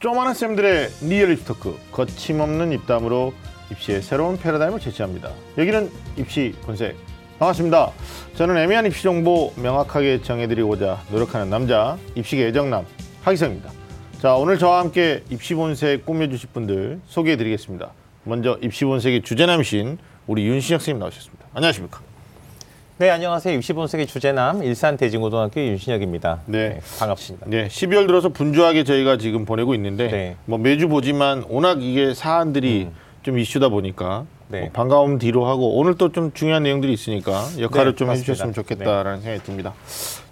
좀 안다는 쌤들의 리얼 입시 토크 거침없는 입담으로 입시의 새로운 패러다임을 제시합니다. 여기는 입시 본색 반갑습니다. 저는 애매한 입시 정보 명확하게 정해드리고자 노력하는 남자 입시계 애정남 하기성입니다. 자 오늘 저와 함께 입시 본색 꾸며주실 분들 소개해드리겠습니다. 먼저 입시 본색의 주제남이신 우리 윤신혁 선생님 나오셨습니다. 안녕하십니까? 네, 안녕하세요. 입시본색의 주제남 일산 대진고등학교 윤신혁입니다. 네. 반갑습니다. 네, 12월 들어서 분주하게 저희가 지금 보내고 있는데 네. 뭐 매주 보지만 워낙 이게 사안들이 좀 이슈다 보니까 네. 뭐 반가움 뒤로 하고 오늘 또 좀 중요한 내용들이 있으니까 역할을 네, 좀 맞습니다. 해주셨으면 좋겠다라는 생각이 듭니다.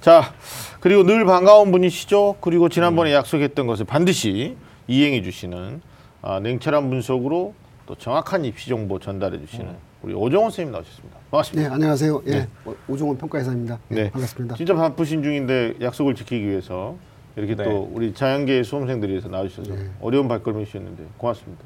자, 그리고 늘 반가운 분이시죠. 그리고 지난번에 약속했던 것을 반드시 이행해 주시는 아, 냉철한 분석으로 또 정확한 입시 정보 전달해 주시는 우리 오정원 선생님 나오셨습니다. 반갑습니다. 네, 안녕하세요. 예, 네. 오- 오종원 평가회사입니다. 네, 네. 반갑습니다. 진짜 바쁘신 중인데 약속을 지키기 위해서 이렇게 네. 또 우리 자연계 수험생들이 나와주셔서 네. 어려운 발걸음해 주셨는데 고맙습니다.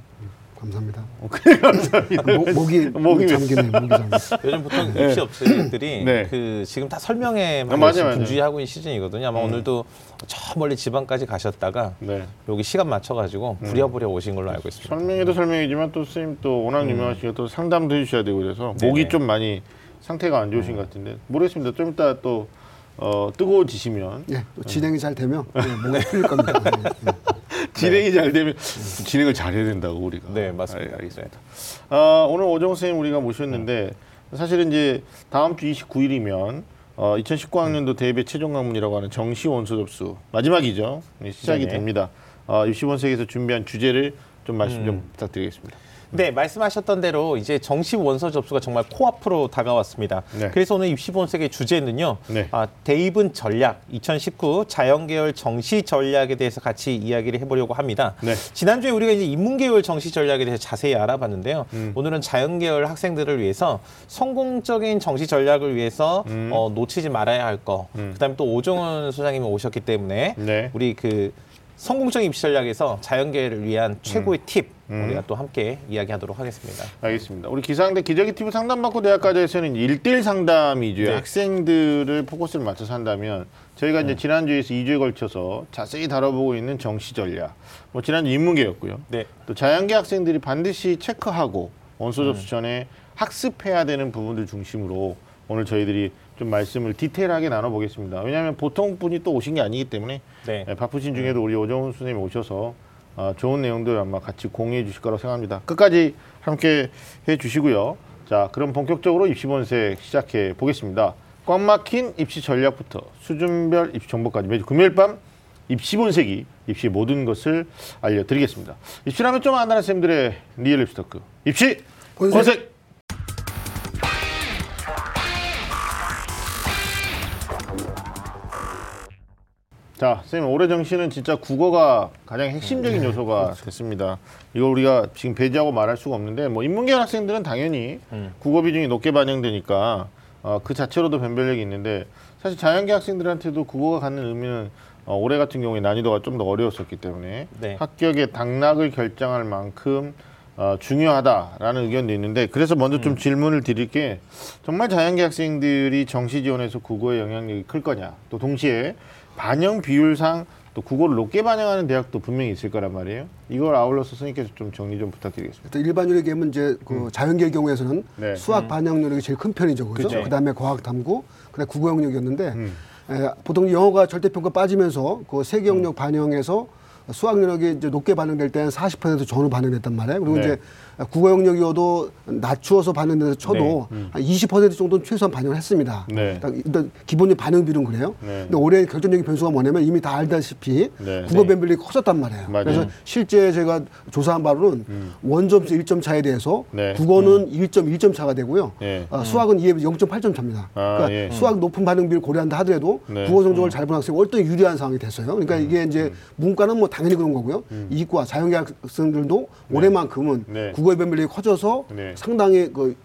감사합니다. 어, 그래 감사합니다. 목, 목이 목이 잠기네. 목이 잠기. 요즘 보통 입시 업체들이 네. 그 지금 다 설명에 아, 많이 맞아요. 음. 분주히하고 있는 시즌이거든요. 아마 오늘도 저 멀리 지방까지 가셨다가 네. 여기 시간 맞춰가지고 부랴부랴 오신 걸로 알고 있습니다. 설명해도 설명이지만 또 선생님 또 워낙 유명하시고 또 상담도 해주셔야 되고 그래서 네네. 목이 좀 많이 상태가 안 좋으신 것 같은데 모르겠습니다. 좀 이따 또 어, 뜨거워지시면 예, 또 진행이 잘 되면 예, 목이 풀릴 겁니다. 예, 예. 진행이 잘 되면 진행을 잘해야 된다고 우리가. 네, 맞습니다. 알, 겠습니다 아, 오늘 오정 선생님 우리가 모셨는데 사실은 이제 다음 주 29일이면 어, 2019학년도 대입의 최종 강문이라고 하는 정시 원서 접수 마지막이죠. 네, 시작이 네네. 됩니다. 어, 입시본색에서 준비한 주제를 좀 말씀 좀 부탁드리겠습니다. 네, 말씀하셨던 대로 이제 정시 원서 접수가 정말 코앞으로 다가왔습니다. 네. 그래서 오늘 입시 본색의 주제는요. 네. 아, 대입은 전략 2019 자연계열 정시 전략에 대해서 같이 이야기를 해보려고 합니다. 네. 지난주에 우리가 이제 인문계열 정시 전략에 대해서 자세히 알아봤는데요. 음. 오늘은 자연계열 학생들을 위해서 성공적인 정시 전략을 위해서 음. 어, 놓치지 말아야 할 거. 그다음에 또 오종원 소장님이 오셨기 때문에 네. 우리 그 성공적인 입시 전략에서 자연계를 위한 최고의 팁 음. 우리가 또 함께 이야기하도록 하겠습니다. 알겠습니다. 우리 기상대 기저귀 TV 상담받고 대학까지에서는 일대일 상담 위주의 네. 학생들을 포커스를 맞춰서 한다면 저희가 이제 지난주에서 2주에 걸쳐서 자세히 다뤄보고 있는 정시 전략, 뭐 지난주 인문계였고요. 네. 또 자연계 학생들이 반드시 체크하고 원서 접수 전에 학습해야 되는 부분들 중심으로 오늘 저희들이 좀 말씀을 디테일하게 나눠보겠습니다. 왜냐하면 보통 분이 또 오신 게 아니기 때문에 네. 네, 바쁘신 중에도 우리 오정훈 선생님 오셔서 아, 좋은 내용들 아마 같이 공유해 주실 거라고 생각합니다. 끝까지 함께 해 주시고요. 자, 그럼 본격적으로 입시 본색 시작해 보겠습니다. 꽉 막힌 입시 전략부터 수준별 입시 정보까지 매주 금요일 밤 입시 본색이 입시 모든 것을 알려드리겠습니다. 입시라면 좀 안다는 쌤들의 리얼 입시 토크 입시 본색. 본색. 자, 선생님 올해 정시는 진짜 국어가 가장 핵심적인 요소가 됐습니다. 이거 우리가 지금 배제하고 말할 수가 없는데 뭐 인문계 학생들은 당연히 국어 비중이 높게 반영되니까 어, 그 자체로도 변별력이 있는데 사실 자연계 학생들한테도 국어가 갖는 의미는 어, 올해 같은 경우에 난이도가 좀 더 어려웠었기 때문에 네. 합격의 당락을 결정할 만큼 어, 중요하다라는 의견도 있는데 그래서 먼저 좀 질문을 드릴 게 정말 자연계 학생들이 정시 지원에서 국어의 영향력이 클 거냐 또 동시에 반영 비율상 또 국어를 높게 반영하는 대학도 분명히 있을 거란 말이에요. 이걸 아울러서 선생님께서 좀 정리 좀 부탁드리겠습니다. 일단 일반적으로 얘기하면 이제 그 자연계의 경우에서는 음. 네. 수학 반영 능력이 제일 큰 편이죠. 그죠? 그죠. 그다음에 과학 탐구, 그다음에 국어 영역이었는데 음. 에, 보통 영어가 절대평가 빠지면서 그 세계 영역 반영에서 수학 영역이 이제 높게 반영될 때는 40% 전후 반영됐단 말이에요. 그리고 네. 이제 국어 영역이어도 낮추어서 반영돼서 쳐도 한20% 정도는 최소한 반영을 했습니다. 네. 일단, 기본적인 반영 비율은 그래요. 네. 근데 올해 결정적인 변수가 뭐냐면 이미 다 알다시피 네. 국어 네. 변별력이 커졌단 말이에요. 맞아요. 그래서 실제 제가 조사한 바로는 원점수 1점 차에 대해서 네. 국어는 1.1점 차가 되고요. 예. 어, 수학은 이에 0.8점 차입니다. 아, 그러니까 예. 수학 높은 반응 비율 고려한다 하더라도 네. 국어 성적을 잘본 학생이 월등히 유리한 상황이 됐어요. 그러니까 이게 이제 문과는 뭐 당연히 그런 거고요. 이과 자연계 학생들도 올해만큼은 네. 국어 의 변별력이 커져서 네. 상당히 그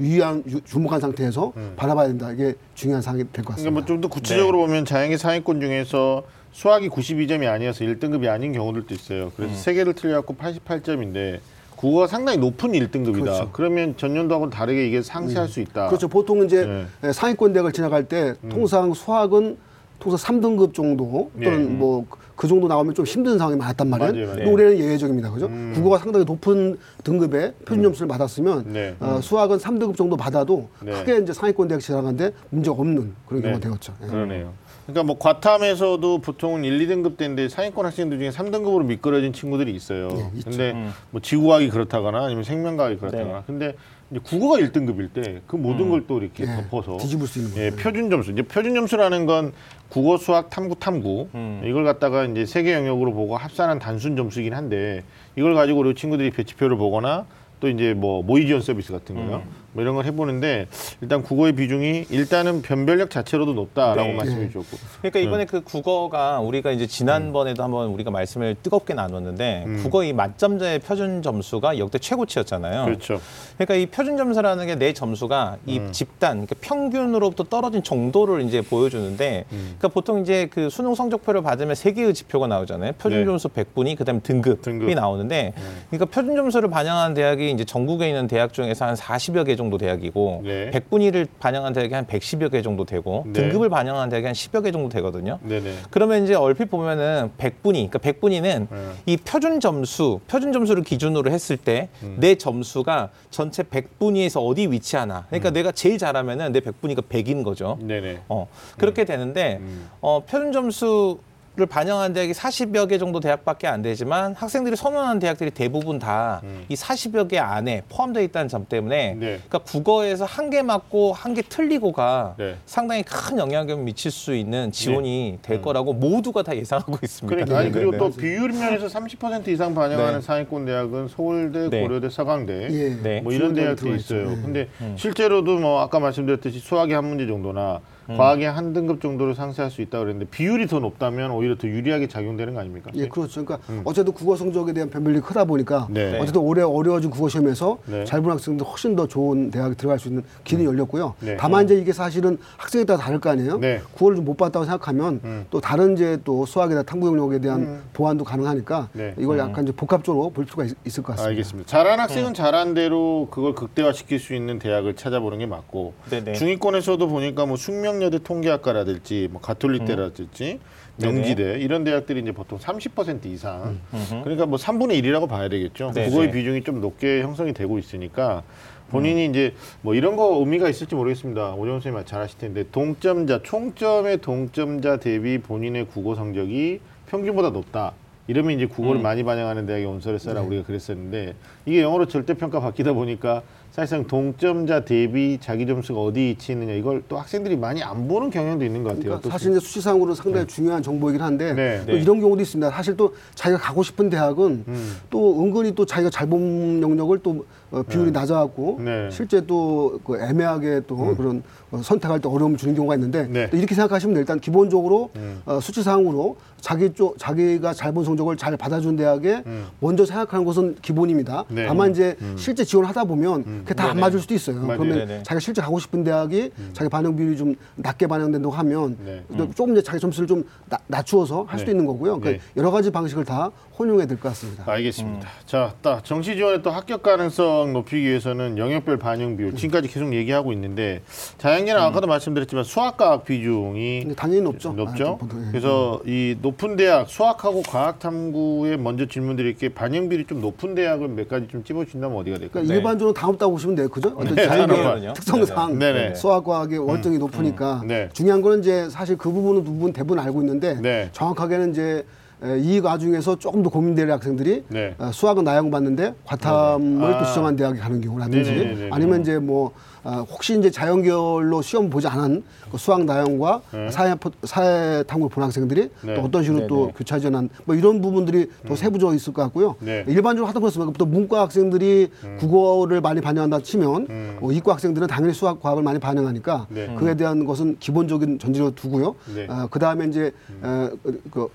유의한 유- 주목한 상태에서 바라봐야 된다. 이게 중요한 사항이 될 것 그러니까 같습니다. 뭐 좀 더 구체적으로 보면 자연계 상위권 중에서 수학이 92점이 아니어서 1등급이 아닌 경우들도 있어요. 그래서 세 개를 틀려갖고 88점인데 국어가 상당히 높은 1등급이다. 그렇죠. 그러면 전년도하고 는 다르게 이게 상쇄할 수 있다. 그렇죠. 보통 이제 네. 상위권 대학을 지나갈 때 통상 수학은 통상 3등급 정도 또는 예. 뭐 그 정도 나오면 좀 힘든 상황이 많았단 말이에요. 맞아요, 맞아요. 근데 올해는 예외적입니다. 그죠? 음. 국어가 상당히 높은 등급의 표준 점수를 받았으면 네. 어, 수학은 3등급 정도 받아도 네. 크게 이제 상위권 대학 지나가는데 문제가 없는 그런 네. 경우가 되었죠. 예. 그러네요. 그러니까 뭐 과탐에서도 보통은 1, 2등급 때인데 상위권 학생들 중에 3등급으로 미끄러진 친구들이 있어요. 네. 근데 음. 뭐 지구과학이 그렇다거나 아니면 생명과학이 그렇다거나. 네. 근데 이제 국어가 1등급일 때 그 모든 걸또 이렇게 예, 덮어서 뒤집을 수 있는 예, 거죠. 표준 점수. 이제 표준 점수라는 건 국어, 수학, 탐구, 탐구 음. 이걸 갖다가 이제 세 개 영역으로 보고 합산한 단순 점수이긴 한데 이걸 가지고 우리 친구들이 배치표를 보거나 또 이제 뭐 모의 지원 서비스 같은 거요. 음. 뭐 이런 걸 해보는데 일단 국어의 비중이 일단은 변별력 자체로도 높다라고 네. 말씀해 네. 주셨고. 그러니까 이번에 그 국어가 우리가 이제 지난번에도 한번 우리가 말씀을 뜨겁게 나눴는데 음. 국어 이 만점자의 표준 점수가 역대 최고치였잖아요. 그렇죠. 그러니까 이 표준 점수라는 게 내 점수가 이 음. 집단 그러니까 평균으로부터 떨어진 정도를 이제 보여주는데 음. 그러니까 보통 이제 그 수능 성적표를 받으면 세 개의 지표가 나오잖아요. 표준 네. 점수 100분위 그다음에 등급이 등급. 네. 나오는데 그러니까 표준 점수를 반영한 대학이 이제 전국에 있는 대학 중에서 한 40여 개 정도 대학이고 네. 100분위를 반영한 대학이 한 110여 개 정도 되고 네. 등급을 반영한 대학이 한 10여 개 정도 되거든요. 네네. 그러면 이제 얼핏 보면은 100분위, 그러니까 100분위는 네. 이 표준 점수, 표준 점수를 기준으로 했을 때 음. 내 점수가 전체 100분위에서 어디 위치하나. 그러니까 음. 내가 제일 잘하면은 내 100분위가 100인 거죠. 네네. 어, 그렇게 되는데 음. 어, 표준 점수 를 반영한 대학이 40여 개 정도 대학밖에 안 되지만 학생들이 선호하는 대학들이 대부분 다이 음. 40여 개 안에 포함되어 있다는 점 때문에 네. 그러니까 국어에서 한 개 맞고 한 개 틀리고가 네. 상당히 큰 영향을 미칠 수 있는 지원이 될 음. 거라고 모두가 다 예상하고 있습니다. 그러니까 아니 네, 그리고 네, 또 네. 비율 면에서 30% 이상 반영하는 네. 상위권 대학은 서울대, 네. 고려대, 서강대 예. 네. 뭐 이런 있죠. 있어요. 예. 근데 음. 실제로도 뭐 아까 말씀드렸듯이 수학의 한 문제 정도나 음. 과학의 한 등급 정도를 상쇄할 수 있다 그랬는데 비율이 더 높다면 오히려 더 유리하게 작용되는 거 아닙니까? 예, 그렇죠. 그러니까 음. 어쨌든 국어 성적에 대한 변별이 크다 보니까 네. 어쨌든 올해 어려워진 국어 시험에서 네. 잘본 학생들 훨씬 더 좋은 대학에 들어갈 수 있는 길이 열렸고요. 네. 다만 이제 이게 사실은 학생에 따라 다를 거 아니에요. 네. 국어를 좀 못 봤다고 생각하면 음. 또 다른 이제 또 수학이나 탐구 영역에 대한 보완도 가능하니까 네. 이걸 약간 이제 복합적으로 볼 필요가 있, 을것 같습니다. 알겠습니다. 잘한 음. 학생은 잘한 대로 그걸 극대화시킬 수 있는 대학을 찾아보는 게 맞고 네네. 중위권에서도 보니까 뭐 숙명 여대 통계학과라든지 뭐 가톨릭대라든지 명지대 이런 대학들이 이제 보통 30% 이상 그러니까 뭐 3분의 1이라고 봐야 되겠죠. 네네. 국어의 비중이 좀 높게 형성이 되고 있으니까 본인이 이제 뭐 이런 거 의미가 있을지 모르겠습니다. 오정훈 선생님 잘 아실 텐데 동점자 총점의 동점자 대비 본인의 국어 성적이 평균보다 높다. 이러면 이제 국어를 음. 많이 반영하는 대학에 온서를 써라 우리가 그랬었는데 이게 영어로 절대평가 바뀌다 보니까 사실상 동점자 대비 자기 점수가 어디 위치했느냐 이걸 또 학생들이 많이 안 보는 경향도 있는 것 같아요. 그러니까 또 사실 이제 수치상으로 상당히 중요한 정보이긴 한데 네. 또 네. 이런 경우도 있습니다. 사실 또 자기가 가고 싶은 대학은 음. 또 은근히 또 자기가 잘 본 영역을 또 어, 비율이 낮아갖고 네. 음. 실제 또 그 애매하게 또 그런 어, 선택할 때 어려움을 주는 경우가 있는데 네. 또 이렇게 생각하시면. 일단 기본적으로 음. 어, 수치상으로 자기 쪽 자기가 잘 본 성적을 잘 받아준 대학에 음. 먼저 생각하는 것은 기본입니다. 네. 다만 이제 실제 지원하다 보면 그게 다 안. 맞을 수도 있어요. 맞아요. 그러면 네네. 자기가 실제 가고 싶은 대학이 자기 반영 비율이 좀 낮게 반영된다고 하면 네. 또 조금 이제 자기 점수를 좀 나- 낮추어서 할 수도 네. 있는 거고요. 그러니까 네. 여러 가지 방식을 다 혼용해야 될 것 같습니다. 알겠습니다. 자, 딱 정시 지원의 또 합격 가능성 높이기 위해서는 영역별 반영 비율 지금까지 계속 얘기하고 있는데 자연계는 아까도 말씀드렸지만 수학과학 비중이 근데 당연히 높죠. 높죠. 아, 보통, 예. 그래서 이 높은 대학 수학하고 과학 탐구에 먼저 질문드릴게 반영 비율이 좀 높은 대학을 몇 가지 좀 찝어준다면 어디가 될까요? 그러니까 네. 일반적으로 다 높다고 보시면 돼요. 그죠? 어떤 네, 당연하죠. 특성상 네네. 네네. 수학 과학의 월등히 높으니까 네. 중요한 거는 이제 사실 그 부분은 부분 대부분 알고 있는데 네. 정확하게는 이제 에, 이 과중에서 조금 더 고민될 학생들이 네. 어, 수학은 나영 받는데 과탐을. 아. 또 지정한 대학에 가는 경우라든지 네네네네. 아니면 이제 뭐 어, 혹시 이제 자연계열로 시험 보지 않은 그 수학 나영과 사회 사회 탐구 본 학생들이 네. 또 어떤 식으로 또 네네. 교차 지원한 뭐 이런 부분들이 더 세부적으로 있을 것 같고요. 네. 일반적으로 하던 것은 또 문과 학생들이 국어를 많이 반영한다 치면 음. 어, 이과 학생들은 당연히 수학 과학을 많이 반영하니까 네. 그에 대한 것은 기본적인 전제로 두고요. 네. 그 다음에 이제 어, 그, 그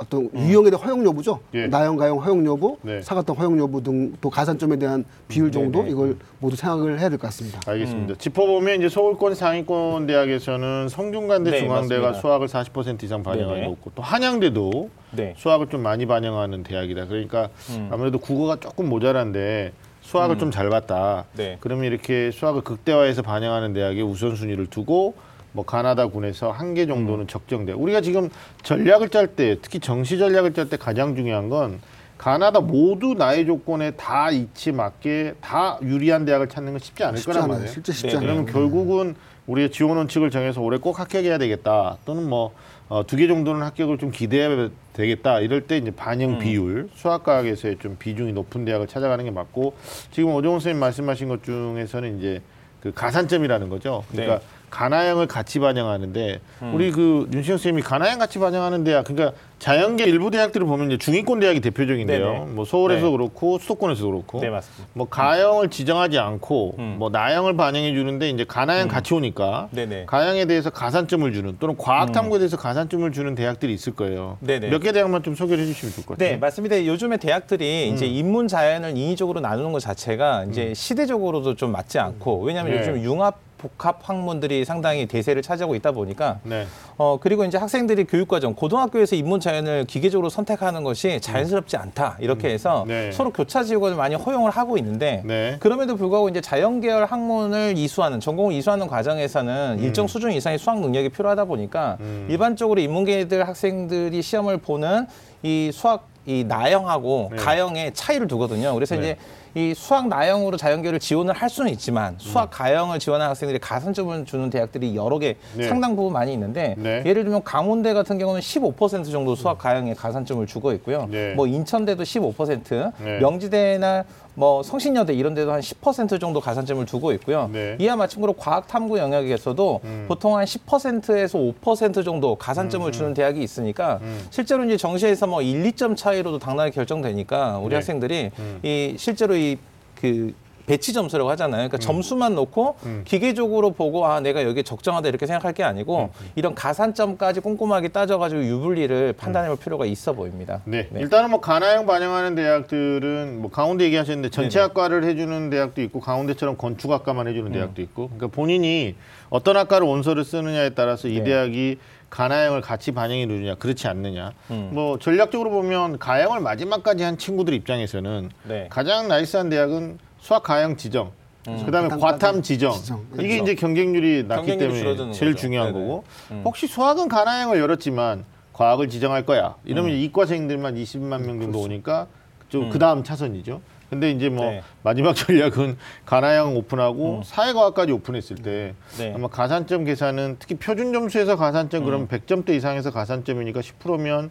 어떤 유형에 대한 허용 여부죠. 예. 나형, 가형 허용 여부, 네. 사각형 허용 여부 등 또 가산점에 대한 비율 정도 네네. 이걸 모두 생각을 해야 될 것 같습니다. 알겠습니다. 짚어보면 이제 서울권 상위권 대학에서는 성균관대 네, 중앙대가 맞습니다. 수학을 40% 이상 반영하고 네네. 있고 또 한양대도 네. 수학을 좀 많이 반영하는 대학이다. 그러니까 음. 아무래도 국어가 조금 모자란데 수학을 좀잘 봤다. 네. 그러면 이렇게 수학을 극대화해서 반영하는 대학에 우선순위를 두고 뭐 가나다 군에서 한 개 정도는 적정돼. 우리가 지금 전략을 짤 때 특히 정시 전략을 짤 때 가장 중요한 건 가나다 모두 나의 조건에 다 이치 맞게 다 유리한 대학을 찾는 건 쉽지 않을 쉽지 거란 않아요. 말이에요. 실제 쉽지 네, 않아요. 그러면 결국은 우리의 지원 원칙을 정해서 올해 꼭 합격해야 되겠다 또는 뭐두개 정도는 합격을 좀 기대해야 되겠다 이럴 때 이제 반영 비율 수학과학에서의 좀 비중이 높은 대학을 찾아가는 게 맞고 지금 오정훈 선생님 말씀하신 것 중에서는 이제 그 가산점이라는 거죠. 그러니까 네. 가나형을 같이 반영하는데 우리 그 윤시영 선생님이 가나형 같이 반영하는 대학 그러니까 자연계 일부 대학들을 보면 이제 중위권 대학이 대표적인데요. 네네. 뭐 서울에서 네. 그렇고 수도권에서도 그렇고 네, 맞습니다. 뭐 가형을 지정하지 않고 음. 뭐 나형을 반영해 주는데 이제 가나형 같이 오니까 네네. 가형에 대해서 가산점을 주는 또는 과학 탐구에 대해서 가산점을 주는 대학들이 있을 거예요. 몇 개 대학만 좀 소개를 해 주시면 좋을 것 같아요. 네, 맞습니다. 요즘에 대학들이 이제 인문 자연을 인위적으로 나누는 것 자체가 이제 시대적으로도 좀 맞지 않고 왜냐하면 네. 요즘 융합 복합 학문들이 상당히 대세를 차지하고 있다 보니까 네. 어 그리고 이제 학생들이 교육과정 고등학교에서 인문 자연을 기계적으로 선택하는 것이 자연스럽지 않다 이렇게 해서 네. 서로 교차 지원을 많이 허용을 하고 있는데 네. 그럼에도 불구하고 이제 자연 계열 학문을 이수하는 전공을 이수하는 과정에서는 일정 수준 이상의 수학 능력이 필요하다 보니까 음. 일반적으로 인문계들 학생들이 시험을 보는 이 수학 이 나형하고 네. 가형의 차이를 두거든요. 그래서 네. 이제 이 수학 나형으로 자연계를 지원을 할 수는 있지만 수학 가형을 지원하는 학생들이 가산점을 주는 대학들이 여러 개 네. 상당 부분 많이 있는데 네. 예를 들면 강원대 같은 경우는 15% 정도 수학 가형에 가산점을 주고 있고요. 네. 뭐 인천대도 15%, 네. 명지대나 뭐 성신여대 이런 데도 한 10% 정도 가산점을 두고 있고요. 네. 이와 마찬가지로 과학 탐구 영역에서도 음. 보통 한 10%에서 5% 정도 가산점을 주는 대학이 있으니까 실제로 이제 정시에서 뭐 1, 2점 차이로도 당락이 결정되니까 우리 네. 학생들이 음. 이 실제로 이그 배치 점수라고 하잖아요. 그러니까 점수만 놓고 음. 기계적으로 보고 아 내가 여기 적정하다 이렇게 생각할 게 아니고 이런 가산점까지 꼼꼼하게 따져가지고 유불리를 판단해볼 필요가 있어 보입니다. 네. 일단은 뭐 가나형 반영하는 대학들은 뭐 강원대 얘기하셨는데 전체 학과를 해주는 대학도 있고 강원대처럼 건축학과만 해주는 대학도 있고 그러니까 본인이 어떤 학과를 원서를 쓰느냐에 따라서 이 네. 대학이 가나형을 같이 반영해 주느냐 그렇지 않느냐 음. 뭐 전략적으로 보면 가형을 마지막까지 한 친구들 입장에서는 네. 가장 나이스한 대학은 수학 가형 지정 그다음에 과탐까지 과탐 지정 지정. 이게 그렇죠. 이제 경쟁률이 낮기 경쟁률이 때문에 줄어드는 제일 거죠. 중요한 네네. 거고 음. 혹시 수학은 가나형을 열었지만 과학을 지정할 거야 이러면 이과생들만 20만 명 정도 오니까 좀 그 다음 차선이죠. 근데 이제 뭐 네. 마지막 전략은 가나형 오픈하고 사회과학까지 오픈했을 때 네. 아마 가산점 계산은 특히 표준 점수에서 가산점 그러면 100점대 이상에서 가산점이니까 10%면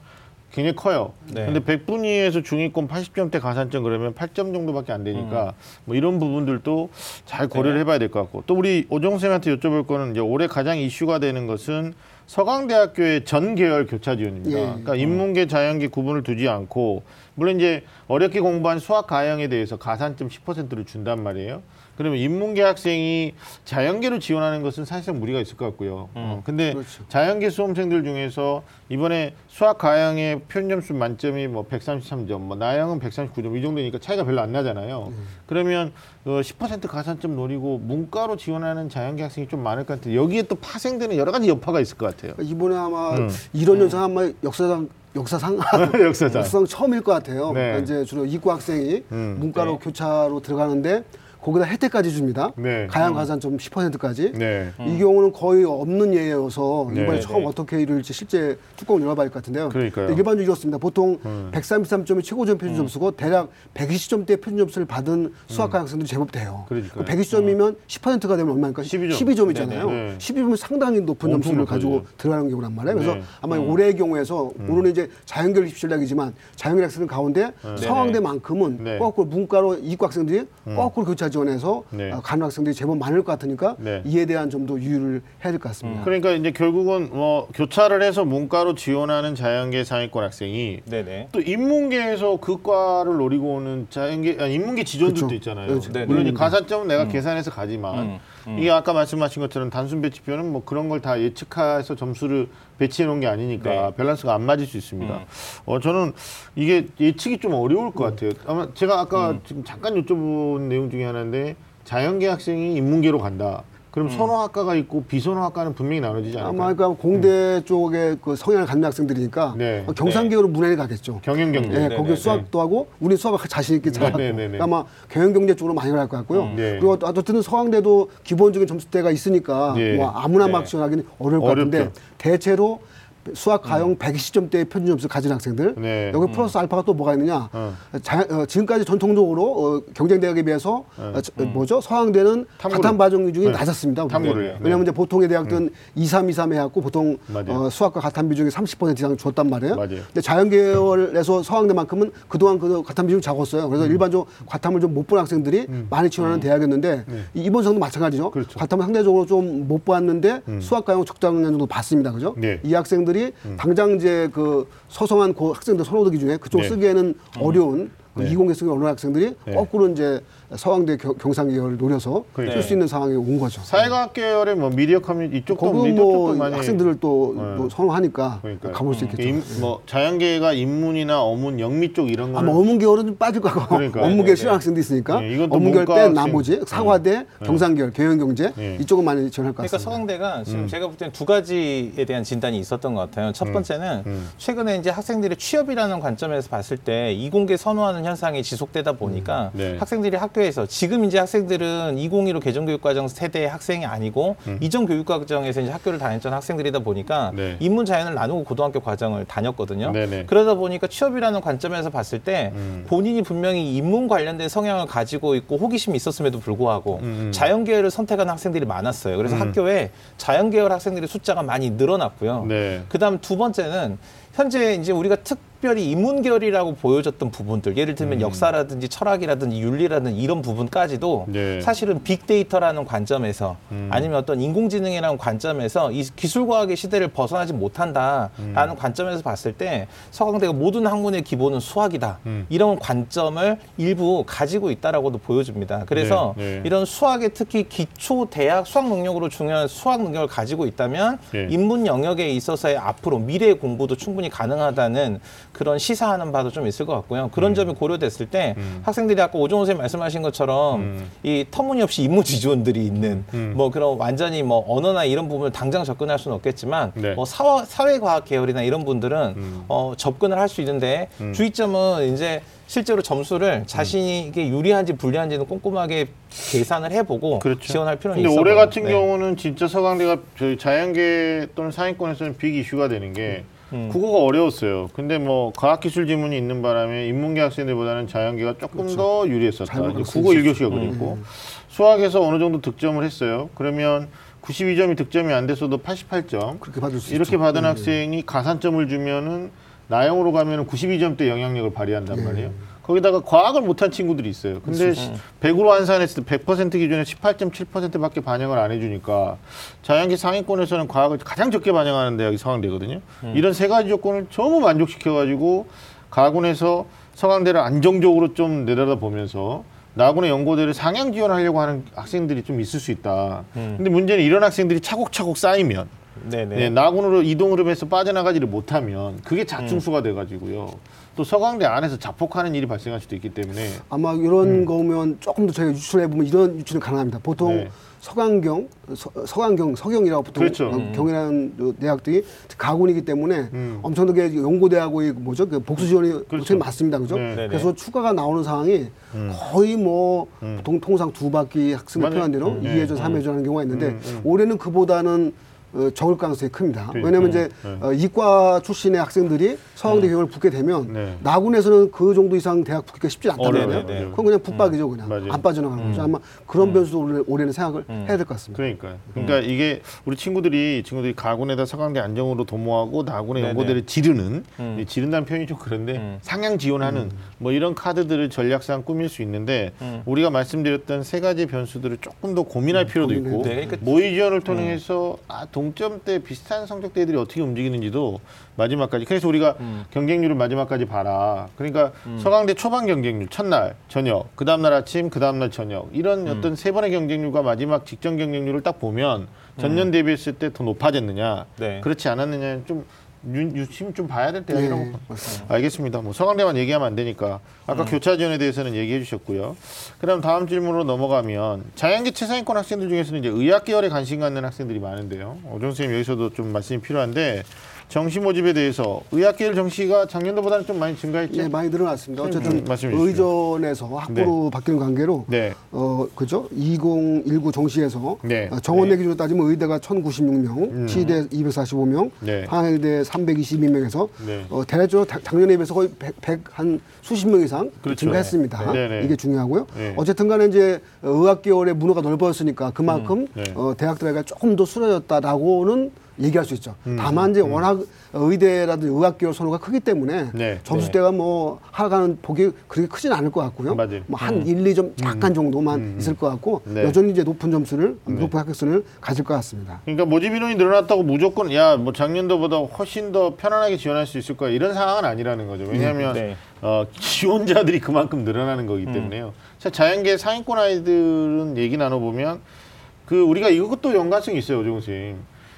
굉장히 커요. 네. 근데 100분위에서 중위권 80점대 가산점 그러면 8점 정도밖에 안 되니까 뭐 이런 부분들도 잘 고려를 네. 해봐야 될 것 같고 또 우리 오정 쌤한테 여쭤볼 거는 이제 올해 가장 이슈가 되는 것은 서강대학교의 전 계열 교차 지원입니다. 예. 그러니까 인문계, 자연계 구분을 두지 않고 물론 이제 어렵게 공부한 수학 가형에 대해서 가산점 10%를 준단 말이에요. 그러면 인문계 학생이 자연계로 지원하는 것은 사실상 무리가 있을 것 같고요. 어, 근데 그렇죠. 자연계 수험생들 중에서 이번에 수학 가형의 표준 점수 만점이 뭐 133점, 뭐 나형은 139점 이 정도니까 차이가 별로 안 나잖아요. 그러면 어, 10% 가산점 노리고 문과로 지원하는 자연계 학생이 좀 많을 것 같아요. 여기에 또 파생되는 여러 가지 여파가 있을 것 같아요. 이번에 아마 음. 이런 현상 아마 역사상 역사상 역사상. 역사상 처음일 것 같아요. 네. 그러니까 이제 주로 이과 학생이 음, 문과로 네. 교차로 들어가는데 거기다 혜택까지 줍니다. 네. 가양 가산점 10%까지. 네. 이 경우는 거의 없는 예여서 네, 이번에 네, 처음 네. 어떻게 이를 실제 뚜껑을 열어봐야 할 것 같은데요. 그러니까요. 일반적으로 이렇습니다. 보통 음. 133점이 최고점 표준 점수고 대략 120점대 표준 점수를 받은 수학과 학생들이 제법 돼요. 그러니까요. 120점이면 10%가 되면 얼마입니까? 12점. 12점이잖아요. 네, 네. 12점은 상당히 높은 점수를 가지고. 들어가는 경우란 말이에요. 그래서 네. 아마 올해의 경우에서 오늘은 이제 자연계열 입시전략이지만 자연계열 학생들 가운데 서강대만큼은 네. 거꾸로 문과로 이과 학생들이 거꾸로 교차 지원해서 네. 어, 가는 학생들이 제법 많을 것 같으니까 네. 이에 대한 좀 더 유의를 해야 될 것 같습니다. 그러니까 이제 결국은 뭐 교차를 해서 문과로 지원하는 자연계 상위권 학생이 네네. 또 인문계에서 그 과를 노리고 오는 자연계 아니, 인문계 지존들도 그렇죠. 있잖아요. 그렇죠. 네, 물론 네. 이 가산점은 내가 계산해서 가지만 음, 이게 아까 말씀하신 것처럼 단순 배치표는 뭐 그런 걸 다 예측해서 점수를 배치해 놓은 게 아니니까 네. 밸런스가 안 맞을 수 있습니다. 음. 어 저는 이게 예측이 좀 어려울 것 같아요. 아마 제가 아까 지금 잠깐 여쭤본 내용 중에 하나인데 자연계 학생이 인문계로 간다. 그럼 선호학과가 있고 비선호학과는 분명히 나눠지지 않을까요? 아마 그러니까 공대 쪽에 그 성향을 갖는 학생들이니까 네. 경상계로 문해를 가겠죠. 경영경제. 예, 네, 거기 네, 수학도 하고 우리 수학을 자신 있게 잘하고 네, 네, 네. 아마 경영경제 쪽으로 많이 갈 것 같고요. 네. 그리고 또 어쨌든 서강대도 기본적인 점수대가 있으니까 네. 뭐 아무나 네. 막 지원하기는 어려울 것 어렵죠. 같은데 대체로 수학 가용 120점대의 표준 점수 가진 학생들 네. 여기 플러스 알파가 또 뭐가 있느냐 어. 자, 어, 지금까지 전통적으로 어, 경쟁 대학에 비해서 어, 저, 뭐죠 서강대는. 가탐 과정 중에 네. 낮았습니다. 왜냐하면 네. 이제 보통의 대학들은 2, 3, 2, 3 해갖고 보통 맞아요. 어, 수학과 가탐 비중이 30% 이상 줬단 말이에요. 맞아요. 근데 자연계열에서 서강대만큼은 그동안 그 과탐 비중이 적었어요. 그래서 일반적으로 과탐을 좀 못 본 학생들이 많이 지원하는 대학이었는데 이- 이번 정도 마찬가지죠. 그렇죠. 과탐을 상대적으로 좀 못 봤는데 수학 과용 적당량 정도 봤습니다. 그죠? 네. 이 학생들 이 당장 이제 그 소성한 그 학생들 선호도기 중에 그쪽 네. 쓰기에는 어려운 그 네. 이공계 쓰기 어려운 학생들이 네. 거꾸로 이제 서강대 겨- 경상계열을 노려서 그러니까요. 쓸수 있는 상황에 온 거죠. 사회과학 계열의 뭐 미디어 커뮤니티 이쪽도 미디어 뭐 쪽도 많이 학생들을 또, 네. 또 선호하니까 그러니까요. 가볼 수 있겠죠. 임- 뭐 자연계가 인문이나 어문, 영미 쪽 이런 거는 아마 업문계열은 좀 빠질 그러니까요. 업문계열 네, 싫어하는 학생도 있으니까 네, 이건 또 업문계열 문과 뺀 학생. 나머지 사과대, 경상계열, 경영경제 네. 이쪽은 많이 지원할 것 그러니까 같습니다. 서강대가 지금 음. 제가 볼 때는 두 가지에 대한 진단이 있었던 것 같아요. 첫 번째는 최근에 이제 학생들의 취업이라는 관점에서 봤을 때 이공계 선호하는 현상이 지속되다 보니까 네. 학생들이 학교 에서 지금 이제 학생들은 201호 개정교육과정 세대의 학생이 아니고 이전 교육과정에서 이제 학교를 다녔던 학생들이다 보니까 네. 인문 자연을 나누고 고등학교 과정을 다녔거든요. 네네. 그러다 보니까 취업이라는 관점에서 봤을 때 음. 본인이 분명히 인문 관련된 성향을 가지고 있고 호기심이 있었음에도 불구하고 음. 자연 계열을 선택하는 학생들이 많았어요. 그래서 학교에 자연 계열 학생들의 숫자가 많이 늘어났고요. 네. 그다음 두 번째는 현재 이제 우리가 특 별히 인문 계열이라고 보여졌던 부분들, 예를 들면 역사라든지 철학이라든지 윤리라든지 이런 부분까지도 음. 네. 사실은 빅데이터라는 관점에서 아니면 어떤 인공지능이라는 관점에서 이 기술과학의 시대를 벗어나지 못한다라는 음. 관점에서 봤을 때 서강대가 모든 학문의 기본은 수학이다 음. 이런 관점을 일부 가지고 있다라고도 보여줍니다. 그래서 네, 네. 이런 수학에 특히 기초 대학 수학 능력으로 중요한 수학 능력을 가지고 있다면 네. 인문 영역에 있어서의 앞으로 미래 공부도 충분히 가능하다는 그런 시사하는 바도 좀 있을 것 같고요. 음. 그런 점이 고려됐을 때 학생들이 아까 오종호 선생님 말씀하신 것처럼 이 터무니없이 지존들이 있는 음. 뭐 그런 완전히 뭐 언어나 이런 부분을 당장 접근할 수는 없겠지만 네. 뭐 사회, 사회과학 계열이나 이런 분들은 어, 접근을 할 수 있는데 주의점은 이제 실제로 점수를 자신에게 유리한지 불리한지는 꼼꼼하게 계산을 해보고 지원할 필요는 근데 있어 올해. 같은 네. 경우는 진짜 서강대가 자연계 또는 상위권에서는 빅 이슈가 되는 게 음. 국어가 어려웠어요. 근데 뭐 과학기술 지문이 있는 바람에 인문계 학생들보다는 자연계가 조금 더 유리했었다. 국어 있었죠. 1교시가 그랬고 수학에서 어느 정도 득점을 했어요. 그러면 92점이 득점이 안 됐어도 88점 그렇게 받을 수 이렇게 있죠. 받은 네. 학생이 가산점을 주면은 나영으로 가면은 92점대 영향력을 발휘한단 말이에요. 거기다가 과학을 못한 친구들이 있어요. 근데 100으로 환산했을 때 100% 기준에 18.7%밖에 반영을 안 해주니까 자연계 상위권에서는 과학을 가장 적게 반영하는 대학이 서강대거든요. 이런 세 가지 조건을 전부 만족시켜가지고 가군에서 서강대를 안정적으로 좀 내려다보면서 나군의 연고대를 상향 지원하려고 하는 학생들이 좀 있을 수 있다. 근데 문제는 이런 학생들이 차곡차곡 쌓이면 네네. 네, 나군으로 이동 흐름에서 빠져나가지를 못하면 그게 자충수가 돼가지고요. 또 서강대 안에서 자폭하는 일이 발생할 수도 있기 때문에 아마 이런 거면 조금 더 저희가 유출해 보면 이런 유출은 가능합니다. 보통 네. 서강경, 서, 서강경, 서경이라고 보통 그렇죠. 어, 경이라는 그 대학들이 가군이기 때문에 음. 엄청나게 연고대하고 이 뭐죠 그 복수 지원이 그렇죠. 음. 맞습니다, 그죠? 네. 네네. 그래서 추가가 나오는 상황이 거의 뭐 동, 통상 두 바퀴 맞아요. 표현한 대로 음. 이 2회전, 삼회전 하는 경우가 있는데 음, 음. 올해는 그보다는 어, 적을 가능성이 큽니다. 그러니까요. 왜냐하면 이제 네. 어, 이과 출신의 학생들이 서강대 경을 붙게 되면 네. 나군에서는 그 정도 이상 대학 붙기가 쉽지 어려워요. 말이에요. 네, 네. 그건 그냥 붙박이죠, 그냥 맞아요. 안 빠져나가는 거죠. 아마 그런 변수도 올해, 올해는 생각을 해야 될 것 같습니다. 그러니까요. 그러니까 이게 우리 친구들이 친구들이 가군에다 서강대 안정으로 도모하고 나군의 네네. 연고대를 지르는 음. 이 지른다는 표현이 좀 그런데 음. 상향 지원하는 뭐 이런 카드들을 전략상 꾸밀 수 있는데 음. 우리가 말씀드렸던 세 가지 변수들을 조금 더 고민할 필요도 고민해야 있고 돼. 그러니까- 모의 지원을 통해서 아 동점대 비슷한 성적대들이 어떻게 움직이는지도 마지막까지 그래서 우리가 음. 경쟁률을 마지막까지 봐라. 그러니까 서강대 초반 경쟁률 첫날 저녁 그 다음날 아침 그 다음날 저녁 이런 음. 어떤 세 번의 경쟁률과 마지막 직전 경쟁률을 딱 보면 전년 대비했을 때 더 높아졌느냐 네. 그렇지 않았느냐는 좀 유- 유심 좀 봐야 될 대학이라고 네. 알겠습니다. 뭐 서강대만 얘기하면 안 되니까 아까 교차 지원에 대해서는 얘기해 주셨고요. 그럼 다음 질문으로 넘어가면 자연계 최상위권 학생들 중에서는 이제 의학 계열에 관심 갖는 학생들이 많은데요. 오정 선생님 여기서도 좀 말씀이 필요한데 정시 모집에 대해서 의학 계열 정시가 작년도보다는 좀 많이 증가했죠. 예, 많이 늘어났습니다. 어쨌든 음, 말씀해 주시죠. 의전에서 학부로 바뀌는 관계로 네. 어 그죠? 2019 정시에서 네. 어, 정원 내 기준으로 따지면 의대가 1,096명, 치대 245명, 네. 한의대 322명에서 네. 어, 대략적으로 다- 작년에 비해서 거의 100, 한 수십 명 이상 그렇죠. 증가했습니다. 네. 네, 네. 이게 중요하고요. 네. 어쨌든간에 이제 의학 계열의 문화가 넓어졌으니까 그만큼 네. 어, 대학들에게 조금 더 수려졌다라고는 얘기할 수 있죠. 음. 다만 이제 워낙 의대라든지 의학 계열 선호가 크기 때문에 네. 점수대가 뭐 하락하는 폭이 그렇게 크진 않을 것 같고요. 맞아요. 뭐 한 일, 이 점 약간 정도만 있을 것 같고 네. 여전히 이제 높은 점수를 높은 합격선을 가질 것 같습니다. 그러니까 모집 인원이 늘어났다고 무조건 야 뭐 작년도보다 훨씬 더 편안하게 지원할 수 있을 거야 이런 상황은 아니라는 거죠. 왜냐하면 네. 어, 지원자들이 그만큼 늘어나는 거기 때문에요. 자, 자연계 상위권 아이들은 얘기 나눠보면 그 우리가 이것도 연관성이 있어요, 선생님.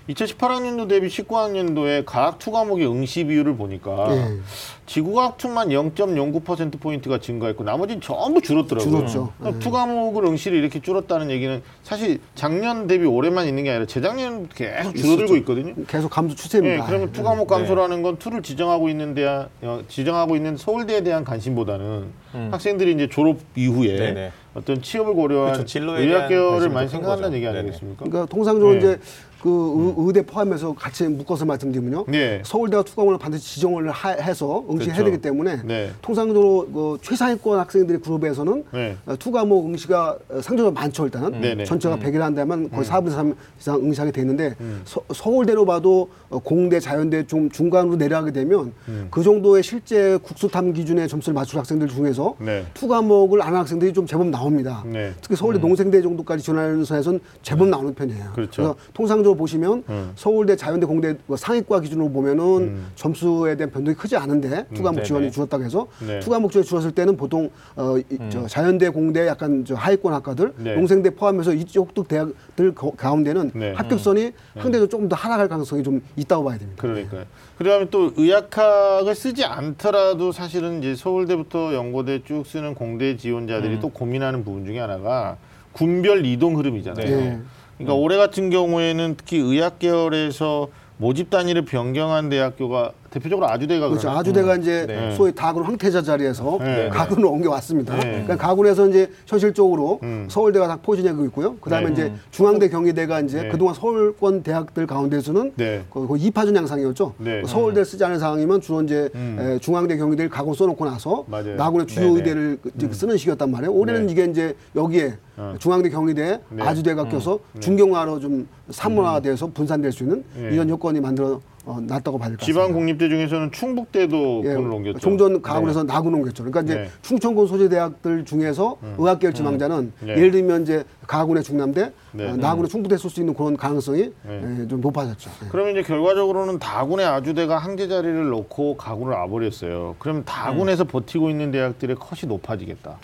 2018학년도 대비 19학년도에 과학 two 과목의 응시 비율을 보니까 예. 지구과학 two만 0.09% 포인트가 증가했고 나머지는 전부 줄었더라고요. 줄었죠. 그럼 two 과목을 응시를 이렇게 줄었다는 얘기는 사실 작년 대비 올해만 있는 게 아니라 재작년 계속 줄어들고 있거든요. 계속 감소 네, 추세입니다. 그러면 two 과목 감소라는 건 two를 지정하고 있는 대한 어, 지정하고 있는 서울대에 대한 관심보다는 학생들이 이제 졸업 이후에 음. 네네. 어떤 취업을 고려한 그렇죠. 진로에 의학 대한 계열을 관심이 많이 생각한다는 거죠. 얘기. 아니겠습니까? 그러니까 통상적으로 네. 이제 그 의- 의대 포함해서 같이 묶어서 말씀드리면요. 네. 서울대가 two 과목을 반드시 지정을 하- 해서 응시해야 그렇죠. 되기 때문에 네. 통상적으로 그 최상위권 학생들의 그룹에서는 네. 어, two 과목 응시가 어, 상대적으로 많죠 일단은. 음. 전체가 100일 한다면 거의 4분의 3 이상 응시하게 돼 있는데 서, 서울대로 봐도 어, 공대 자연대 좀 중간으로 내려가게 되면 음. 그 정도의 실제 국수탐 기준의 점수를 맞출 학생들 중에서 네. two 과목을 안 하는 학생들이 좀 제법 나옵니다. 네. 특히 서울대 농생대 정도까지 지원하는 선에서는 제법 나오는 편이에요. 그렇죠. 래서 통상적으로 보시면 음. 서울대, 자연대, 공대 뭐 상위권 기준으로 보면은 점수에 대한 변동이 크지 않은데 two 과목 네네. 지원이 줄었다고 해서 네. two 과목 지원이 줄었을 때는 보통 어, 이, 저 자연대, 공대 약간 저 하위권 학과들, 네. 농생대 포함해서 이쪽 대학들 거- 가운데는 네. 합격선이 상대적으로 조금 더 하락할 가능성이 좀 있다고 봐야 됩니다. 그러니까요. 그다음에 또 의학학을 쓰지 않더라도 사실은 이제 서울대부터 연고대 쭉 쓰는 공대 지원자들이 또 고민하는 부분 중에 하나가 군별 이동 흐름이잖아요. 네. 그러니까 올해 같은 경우에는 특히 의학 계열에서 모집 단위를 변경한 대학교가 대표적으로 아주대가 그렇죠. 그러나? 아주대가 이제 네. 소위 다군 황태자 자리에서 네. 가군을 옮겨왔습니다. 네. 그러니까 가군에서 이제 현실적으로 음. 서울대가 다 포진하고 있고요. 그다음에 네. 이제 중앙대 경희대가 이제 네. 그동안 서울권 대학들 가운데서는 네. 거의 이파전 양상이었죠. 네. 서울대 쓰지 않은 상황이면 주로 이제 음. 에, 중앙대 경희대를 가고 써놓고 나서 맞아요. 나군의 주요. 의대를 그- 이제 쓰는 식이었단 말이에요. 올해는 네. 이게 이제 여기에 어. 중앙대 경희대 네. 아주대가 껴서 중경화로 좀 산문화돼서 분산될 수 있는 네. 이런 여건이 만들어 어, 놨다고 봐야 될 것 같습니다. 지방 공립대 중에서는 충북대도 예, 군을 옮겼죠. 종전 가군에서 나군 옮겼죠. 그러니까 이제 네. 충청권 소재 대학들 중에서 의학계열 지망자는 네. 예를 들면 이제 가군의 충남대, 네. 어, 나군의 충북대 쓸 수 있는 그런 가능성이 네. 예, 좀 높아졌죠. 예. 그러면 이제 결과적으로는 다군의 아주대가 항제 자리를 놓고 가군을 와버렸어요. 그러면 다군에서 버티고 있는 대학들의 컷이 높아지겠다.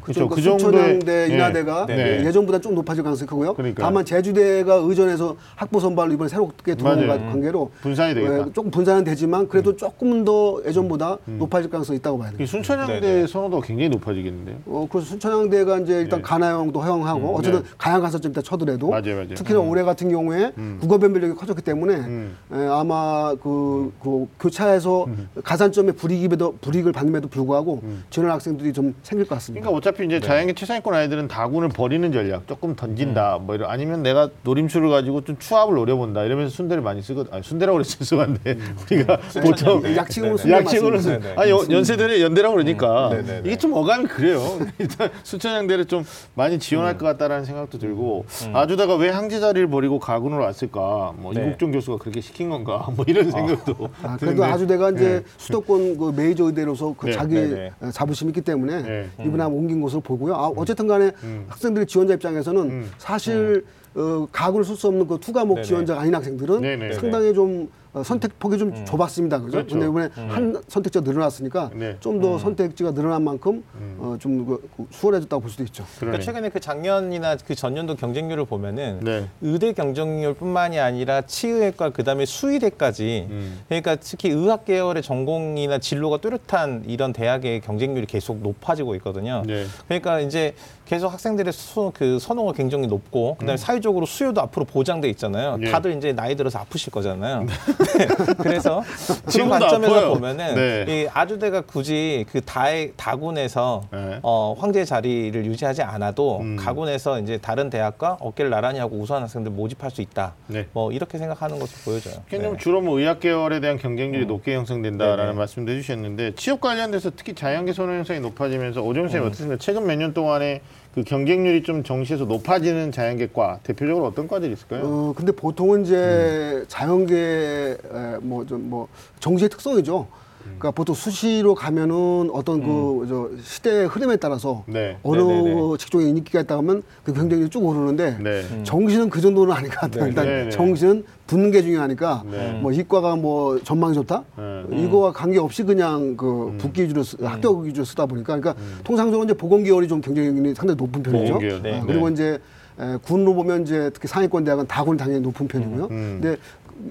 그렇죠. 그 그러니까 정도의 수천양대, 인하대가 네. 예, 예전보다 좀 높아질 가능성이 크고요. 그러니까요. 다만 제주대가 의전에서 학부 선발로 이번에 새롭게 들어온 맞아요. 관계로 분산이 되겠다. 음. 예, 조금 분산은 되지만 그래도 조금 더 예전보다 높아질 가능성이 있다고 봐야 이 됩니다. 순천향대. 선호도가 굉장히 높아지겠는데요. 어, 그래서 순천향대가 이제 일단 네. 가나형도 허용하고 어쨌든 네. 가양 가산점 일단 쳐더라도 맞아요, 맞아요. 특히나 올해 같은 경우에 국어 변별력이 커졌기 때문에 음. 에, 아마 그, 그 교차에서 가산점의 불이익에도 불이익을 받음에도 불구하고 지원할 학생들이 좀 생길 것 같습니다. 그러니까 어차피 이제 자연계 최상위권 아이들은 다군을 버리는 전략, 조금 던진다, 뭐 이런 아니면 내가 노림수를 가지고 좀 추합을 노려본다 이러면서 순대를 많이 쓰거든. 아니 순대라고 그랬을 죄송한데 우리가 보통 약칭으로 네. 약칭으로 순대 쓰. 맞습니다. 아니 연- 연세대를 연대라고 그러니까 음. 네네네. 이게 좀 어감이 그래요. 일단 수천양대를 좀 많이 지원할 음. 것 같다라는 생각도 들고 아주다가 왜 항제 자리를 버리고 가군으로 왔을까? 뭐 네. 이국종 교수가 그렇게 시킨 건가? 뭐 이런 생각도. 아, 드는데. 그래도 아주대가 이제 네. 수도권 그 메이저 의대로서 그 네, 자기 네, 네. 어, 자부심이 있기 때문에 네. 한번 옮긴 것으로 보고요. 아, 어쨌든 간에 학생들의 지원자 입장에서는 사실 어, 가구를 쓸 수 없는 그 투과목 네네. 지원자가 아닌 학생들은. 상당히 좀 어, 선택 폭이 좀 좁았습니다. 그죠? 그렇죠. 근데 이번에 한 선택지가 늘어났으니까 네. 좀더 선택지가 늘어난 만큼 어, 좀 그, 그 수월해졌다고 볼 수도 있죠. 그러니까 최근에 그 작년이나 그 전년도 경쟁률을 보면은 네. 의대 경쟁률뿐만이 아니라 치의학과 그다음에 수의대까지 음. 그러니까 특히 의학 계열의 전공이나 진로가 뚜렷한 이런 대학의 경쟁률이 계속 높아지고 있거든요. 네. 그러니까 이제 계속 학생들의 수, 그 선호가 굉장히 높고 그다음에 사회적으로 수요도 앞으로 보장돼 있잖아요. 음. 예. 다들 이제 나이 들어서 아프실 거잖아요. 네. 그래서 그런 지금도 관점에서 아파요. 보면은 네. 이 아주대가 굳이 그 다의 다군에서 네. 어, 황제 자리를 유지하지 않아도 음. 가군에서 이제 다른 대학과 어깨를 나란히 하고 우수한 학생들 모집할 수 있다. 네. 뭐 이렇게 생각하는 것을 보여줘요. 네. 주로 뭐 의학 계열에 대한 경쟁률이 높게 형성된다라는 네네. 말씀도 해주셨는데 취업 관련돼서 특히 자연계 선호 현상이 높아지면서 오정훈 음. 쌤 어떻습니까? 최근 몇 년 동안에 그 경쟁률이 좀 정시에서 높아지는 자연계과 대표적으로 어떤 과들이 있을까요? 어, 근데 보통은 이제 음. 자연계 뭐 좀뭐 정시의 특성이죠. 그러니까 보통 수시로 가면은 어떤 그저 시대의 흐름에 따라서 음. 네. 어느 네네네. 직종에 인기가 있다 하면 그 경쟁률이 쭉 오르는데 네. 정시는 그 정도는 같아요. 네, 일단 네, 네. 정시는 붙는 게 중요하니까 네. 뭐 이과가 뭐 전망이 좋다 네. 이거와 관계 없이 그냥 그 음. 붙기 위주로 쓰- 합격 위주로 쓰다 보니까 그러니까 통상적으로 이제 보건 계열이 좀 경쟁률이 상당히 높은 편이죠. 계열, 네. 어, 그리고 이제 에, 군으로 보면 이제 특히 상위권 대학은 다군 당연히 높은 편이고요. 음. 근데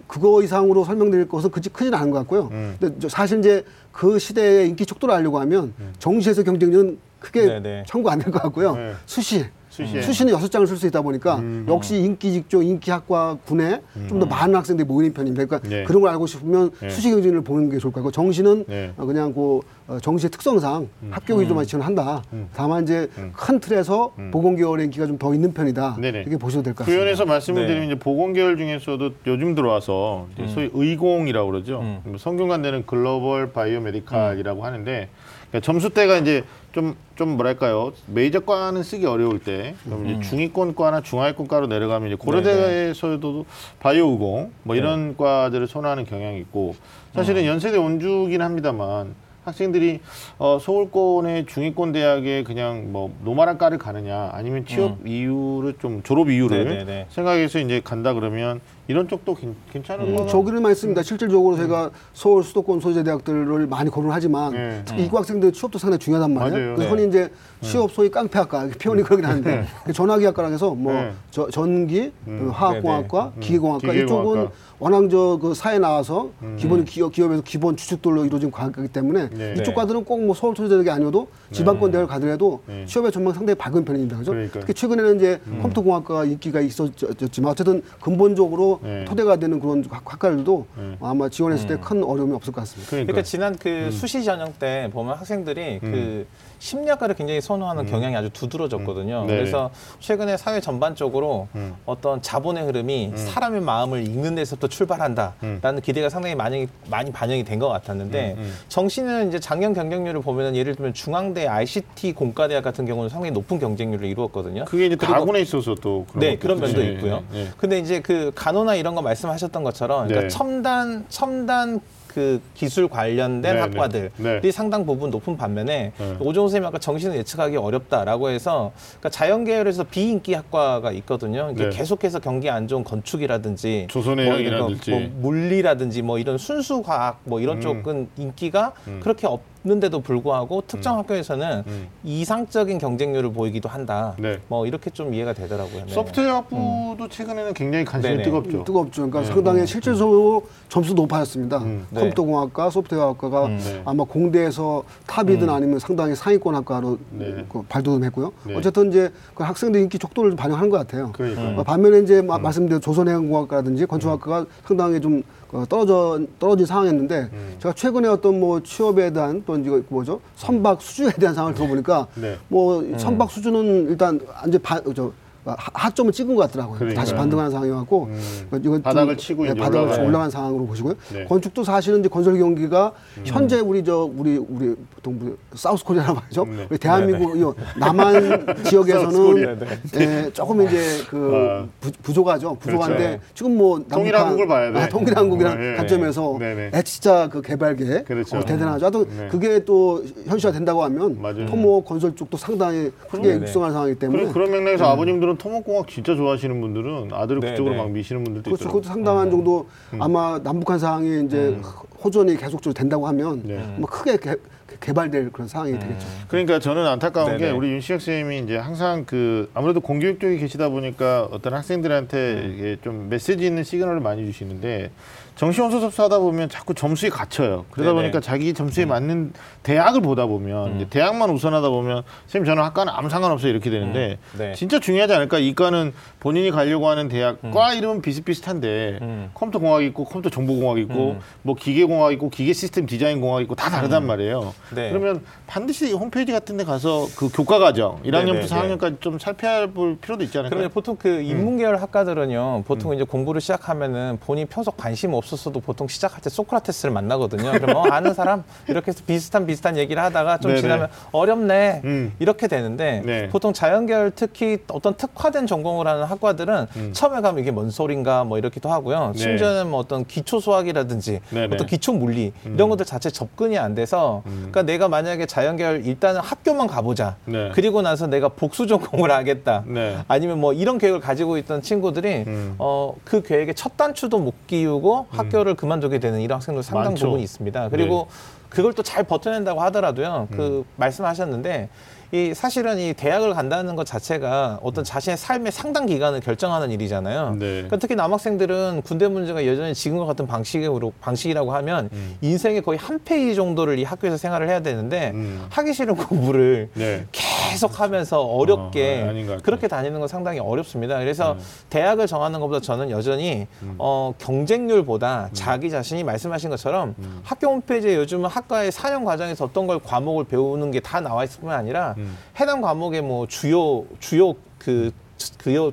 그거 이상으로 설명드릴 것은 그지 크진 않은 것 같고요. 음. 근데 저 사실 이제 그 시대의 인기 척도를 알려고 하면 정시에서 경쟁률은 크게 네네. 청구 안 될 것 같고요. 네. 수시. 수시에. 수시는 여섯 장을 쓸 수 있다 보니까 음. 역시 인기 직종, 인기 학과 군에 좀 더 많은 학생들이 모이는 편입니다. 그러니까 네. 그런 걸 알고 싶으면 네. 수시 경쟁률을 보는 게 좋을 것 같고 정시는 네. 어, 그냥 그 어, 정시의 특성상 합격 위주로만 지원한다. 다만 이제 큰 틀에서 보건 계열의 인기가 좀 더 있는 편이다. 네네. 이렇게 보셔도 될것그 같습니다. 면에서 말씀을 네. 드리면 이제 보건 계열 중에서도 요즘 들어와서 소위 의공이라고 그러죠. 음. 뭐 성균관대는 글로벌 바이오 메디칼이라고 하는데 그러니까 점수대가 이제 좀, 좀 뭐랄까요? 메이저과는 쓰기 어려울 때. 그럼 이제 중위권과나 중하위권과로 내려가면 이제 고려대에서도 바이오 의공 뭐 이런 과들을 선호하는 경향이 있고 사실은 연세대 원주긴 합니다만 학생들이 어, 서울권의 중위권 대학에 그냥 뭐 노말한 과를 가느냐 아니면 취업 이유를 좀 졸업 이유를 네네네. 생각해서 이제 간다 그러면 이런 쪽도 괜- 괜찮은 음, 거나 저기는 많습니다. 실질적으로 제가 서울 수도권 소재 대학들을 많이 거론을 하지만 네. 특히 이과 학생들 취업도 상당히 중요하단 말이에요. 맞아요. 그래서 네. 흔히 이제 취업 소위 깡패학과 표현이 그러긴 한데 전화기학과라 해서 뭐 네. 저- 전기, 그 화학공학과, 기계공학과 기계공학과. 이쪽은 워낙 저그 사회 나와서 기본 기업 기업에서 기본 추측들로 이루어진 과학이기 때문에 네. 이쪽 네. 과들은 꼭 뭐 서울 소재 대학이 아니어도 지방권 대학을 가더라도 네. 취업의 전망 이 상당히 밝은 편입니다. 그죠? 그러니까요. 특히 최근에는 이제 컴퓨터공학과가 인기가 있었지만 어쨌든 근본적으로 네. 토대가 되는 그런 학- 학과들도 네. 아마 지원했을 때 큰 어려움이 없을 것 같습니다. 그러니까, 그러니까 지난 그 음. 수시 전형 때 보면 학생들이 그 심리학과를 굉장히 선호하는 경향이 아주 두드러졌거든요. 음. 네네. 그래서 최근에 사회 전반적으로 음. 어떤 자본의 흐름이 사람의 마음을 읽는 데서부터 출발한다라는 기대가 상당히 많이 많이 반영이 된 것 같았는데 음, 음. 정시는 이제 작년 경쟁률을 보면은 예를 들면 중앙대 ICT 공과대학 같은 경우는 상당히 높은 경쟁률을 이루었거든요. 그게 이제 그리고 다군에 있어서 또 그런 네, 그런 면도. 있고요. 예, 예. 근데 이제 그 간호나 이런 거 말씀하셨던 것처럼 그러니까 네. 첨단 첨단 그 기술 관련된 네, 학과들이 네. 네. 상당 부분 높은 반면에 네. 오종호 선생님 아까 정신을 예측하기 어렵다라고 해서 그러니까 자연 계열에서 비인기 학과가 있거든요. 이게 네. 계속해서 경기 안 좋은 건축이라든지 조선의 뭐 이런. 뭐 물리라든지 뭐 이런 순수 과학 뭐 이런 음. 쪽은 인기가 그렇게 없 는데도 불구하고 특정 학교에서는 음. 이상적인 경쟁률을 보이기도 한다. 네. 뭐 이렇게 좀 이해가 되더라고요. 네. 소프트웨어 학부도 최근에는 굉장히 관심이 네네. 뜨겁죠. 뜨겁죠. 그러니까 상당히 실질적으로 점수 높아졌습니다. 음. 네. 컴퓨터공학과, 소프트웨어학과가 음, 네. 아마 공대에서 탑이든 아니면 상당히 상위권 학과로 네. 그 발돋움했고요. 네. 어쨌든 이제 그 학생들 인기 촉도를 좀 반영하는 것 같아요. 그러니까요. 어, 반면에 이제 마- 말씀드린 조선해양공학과라든지 건축학과가 상당히 좀 어, 떨어져 떨어진 상황이었는데 제가 최근에 어떤 뭐 취업에 대한 또 이제 뭐죠? 선박 수주에 대한 상황을 들어보니까 네. 뭐 선박 수주는 일단 이제 바, 저 하- 저점을 찍은 것 같더라고요. 그러니까요. 다시 반등하는 상황이어갖고 음. 이건 좀- 바닥을 치고 네, 이제 바닥을 올라가요. 올라간 상황으로 보시고요. 네. 음. 건축도 사실은 이제 건설 경기가 현재 우리 저 우리 우리 보통 뭐 South Korea라 말이죠. 네. 우리 대한민국 이 남한 South 지역에서는 코리아, 예, 조금 이제 그 아. 부, 부족하죠. 부족한데 그렇죠. 지금 뭐 통일한국을 봐야 돼. 아, 통일한국이라는 어, 예. 관점에서 네네. H자 그 개발 계획 그렇죠. 어, 대단하죠. 하여튼 네. 그게 또 현실화 된다고 하면 맞아요. 토목 건설 쪽도 상당히 크게 네네. 육성할 상황이기 때문에 그런, 그런 맥락에서 아버님들은 저는 토목공학 진짜 좋아하시는 분들은 아들을 네, 그쪽으로 네. 막 미시는 분들도 그렇죠. 있더라고요. 그것도 상당한 정도 아마 남북한 상황이 이제 호전이 계속적으로 된다고 하면 네. 뭐 크게 개, 개발될 그런 상황이 되겠죠. 그러니까 저는 안타까운 네네. 게 우리 윤시혁 선생님이 이제 항상 그 아무래도 공교육 쪽에 계시다 보니까 어떤 학생들한테 이게 좀 메시지 있는 시그널을 많이 주시는데 정시원 소속사 하다 보면 자꾸 점수에 갇혀요. 그러다 네네. 보니까 자기 점수에 맞는 대학을 보다 보면 이제 대학만 우선하다 보면 선생님 저는 학과는 아무 상관없어요 이렇게 되는데 음. 네. 진짜 중요하지 않을까? 이과는 본인이 가려고 하는 대학 과 이름은 비슷비슷한데 음. 컴퓨터 공학 있고 컴퓨터 정보 공학 있고 음. 뭐 기계 공학 있고 기계 시스템 디자인 공학 있고 다 다르단 말이에요. 네. 그러면 반드시 홈페이지 같은 데 가서 그 교과 과정 1학년부터 네네네. 4학년까지 좀 살펴볼 필요도 있지 않을까요? 그러면 보통 그 인문계열 학과들은요, 보통 이제 공부를 시작하면은 본인이 평소 관심 없 었어도 보통 시작할 때 소크라테스를 만나거든요. 그러면 어, 아는 사람 이렇게 해서 비슷한 비슷한 얘기를 하다가 좀 네네. 지나면 어렵네 음. 이렇게 되는데 네. 보통 자연계열 특히 어떤 특화된 전공을 하는 학과들은 처음에 가면 이게 뭔 소린가 뭐 이렇기도 하고요. 음. 네. 심지어는 뭐 어떤 기초 수학이라든지 네네. 음. 어떤 기초 물리 이런 것들 자체 접근이 안 돼서 그러니까 내가 만약에 자연계열 일단은 학교만 가보자. 네. 그리고 나서 내가 복수 전공을 하겠다. 네. 아니면 뭐 이런 계획을 가지고 있던 친구들이 음. 어, 그 계획의 첫 단추도 못 끼우고 학교를 그만두게 되는 이런 학생들 상당 많죠. 부분이 있습니다. 그리고 그걸 또 잘 버텨낸다고 하더라도요. 그 말씀하셨는데 이 사실은 이 대학을 간다는 것 자체가 어떤 자신의 삶의 상당 기간을 결정하는 일이잖아요. 네. 그러니까 특히 남학생들은 군대 문제가 여전히 지금과 같은 방식으로 방식이라고 하면 인생의 거의 한 페이지 정도를 이 학교에서 생활을 해야 되는데 음. 하기 싫은 공부를 네. 계속 하면서 어렵게 어. 그렇게 다니는 건 상당히 어렵습니다. 그래서 대학을 정하는 것보다 저는 여전히 어, 경쟁률보다 자기 자신이 말씀하신 것처럼 학교 홈페이지에 요즘은 학과의 4년 과정에서 어떤 걸 과목을 배우는 게 다 나와 있을 뿐만 아니라 해당 과목의 뭐 주요 주요 그그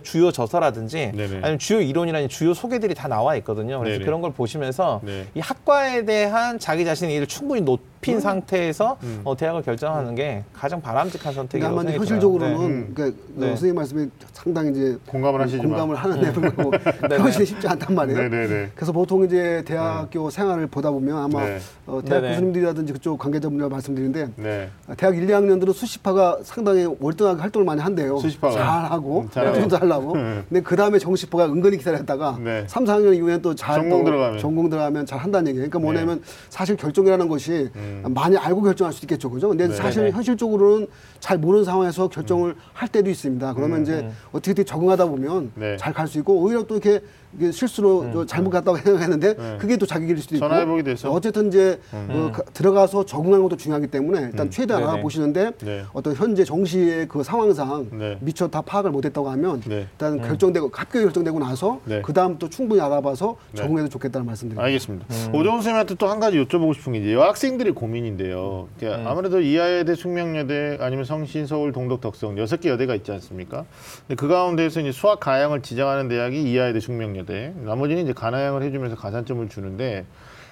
주요 저서라든지 네네. 아니면 주요 이론이라는 주요 소개들이 다 나와 있거든요. 그래서 네네. 그런 걸 보시면서 네. 이 학과에 대한 자기 자신의 일을 충분히 높인 상태에서 어, 대학을 결정하는 게 가장 바람직한 선택이라고 아마 이제 생각이 현실적으로는 들어요. 네. 음. 그러니까 네. 선생님 말씀에 상당히 이제 공감을 하시지만. 공감을 하는데 불구하고 네네. 현실이 쉽지 않단 말이에요. 네네네. 그래서 보통 이제 대학교 생활을 보다 보면 아마 네. 어, 대학 네네. 교수님들이라든지 그쪽 관계자분들 말씀드리는데 네. 대학 1, 2학년들은 수시파가 상당히 월등하게 활동을 많이 한대요. 수시파가. 잘하고 음, 잘하고. 좀 잘하고. 음. 근데 그 다음에 정시파가 은근히 기다렸다가 네. 삼, 3, 4학년 이후에는 또잘 전공 들어가면. 전공 들어가면 잘 한다는 얘기예요. 그러니까 뭐냐면 사실 결정이라는 것이 음. 많이 알고 결정할 수 있겠죠. 그죠? 근데 네. 사실 네. 현실적으로는 잘 모르는 상황에서 결정을 할 때도 있습니다. 그러면 이제 어떻게 적응하다 보면 음. 네. 잘갈 수 있고 오히려 또 이렇게 실수로 저 잘못 갔다고 생각했는데 그게 또 자기 길일 수도 있고 전화해보게 돼서. 어쨌든 이제 어, 가- 들어가서 적응하는 것도 중요하기 때문에 일단 최대한 네네. 알아보시는데 네. 어떤 현재 정시의 그 상황상 네. 미처 다 파악을 못했다고 하면 네. 일단 결정되고 합격 결정되고 나서 네. 그 다음 또 충분히 알아봐서 네. 적응해도 좋겠다는 말씀드립니다. 알겠습니다. 오정훈 선생님한테 또 한 가지 여쭤보고 싶은 게 이제 여학생들의 고민인데요. 그러니까 아무래도 이하여대, 숙명여대 아니면 성신, 서울, 동덕, 덕성 여섯 개 여대가 있지 않습니까? 근데 그 가운데에서 이제 수학 가양을 지정하는 대학이 이하여대, 숙명여대. 나머지는 이제 가나양을 해주면서 가산점을 주는데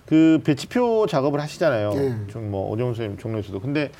그 배치표 작업을 하시잖아요. 네. 좀뭐 오정훈 선생님 종로에서도. 근데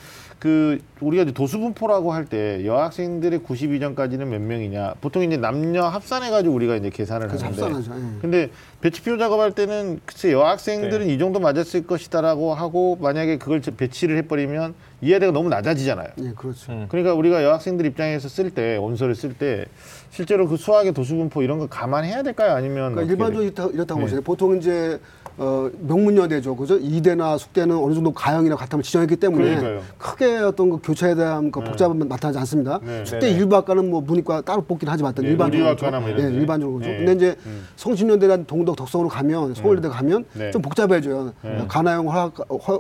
그 우리가 이제 도수분포라고 할 때 여학생들의 92점까지는 몇 명이냐? 보통 이제 남녀 합산해 가지고 우리가 이제 계산을 하는데. 합산하죠. 예. 근데 배치표 작업할 때는 글쎄 여학생들은 네. 이 정도 맞았을 것이다라고 하고 만약에 그걸 배치를 해버리면 이해대가 너무 낮아지잖아요. 예, 그렇죠. 음. 그러니까 우리가 여학생들 입장에서 쓸 때 원서를 쓸 때 실제로 그 수학의 도수분포 이런 거 감안해야 될까요? 아니면 그러니까 일반적으로? 이렇다, 이렇다고 네. 보세요. 보통 이제 어, 명문여대죠, 그죠? 이대나 숙대는 어느 정도 가형이나 같음을 지정했기 때문에 그러니까요. 크게 어떤 그 교차에 대한 그 복잡함은 나타나지 않습니다. 네. 숙대 네네. 일부 학과는 뭐 문이과 따로 뽑긴 하지만 네, 일반적으로 뭐 그렇죠. 네, 데. 일반적으로 그렇죠. 네. 근데 이제 음. 성신여대나 동덕 덕성으로 가면 서울대 가면 네. 좀 복잡해져요. 네. 가나형 허,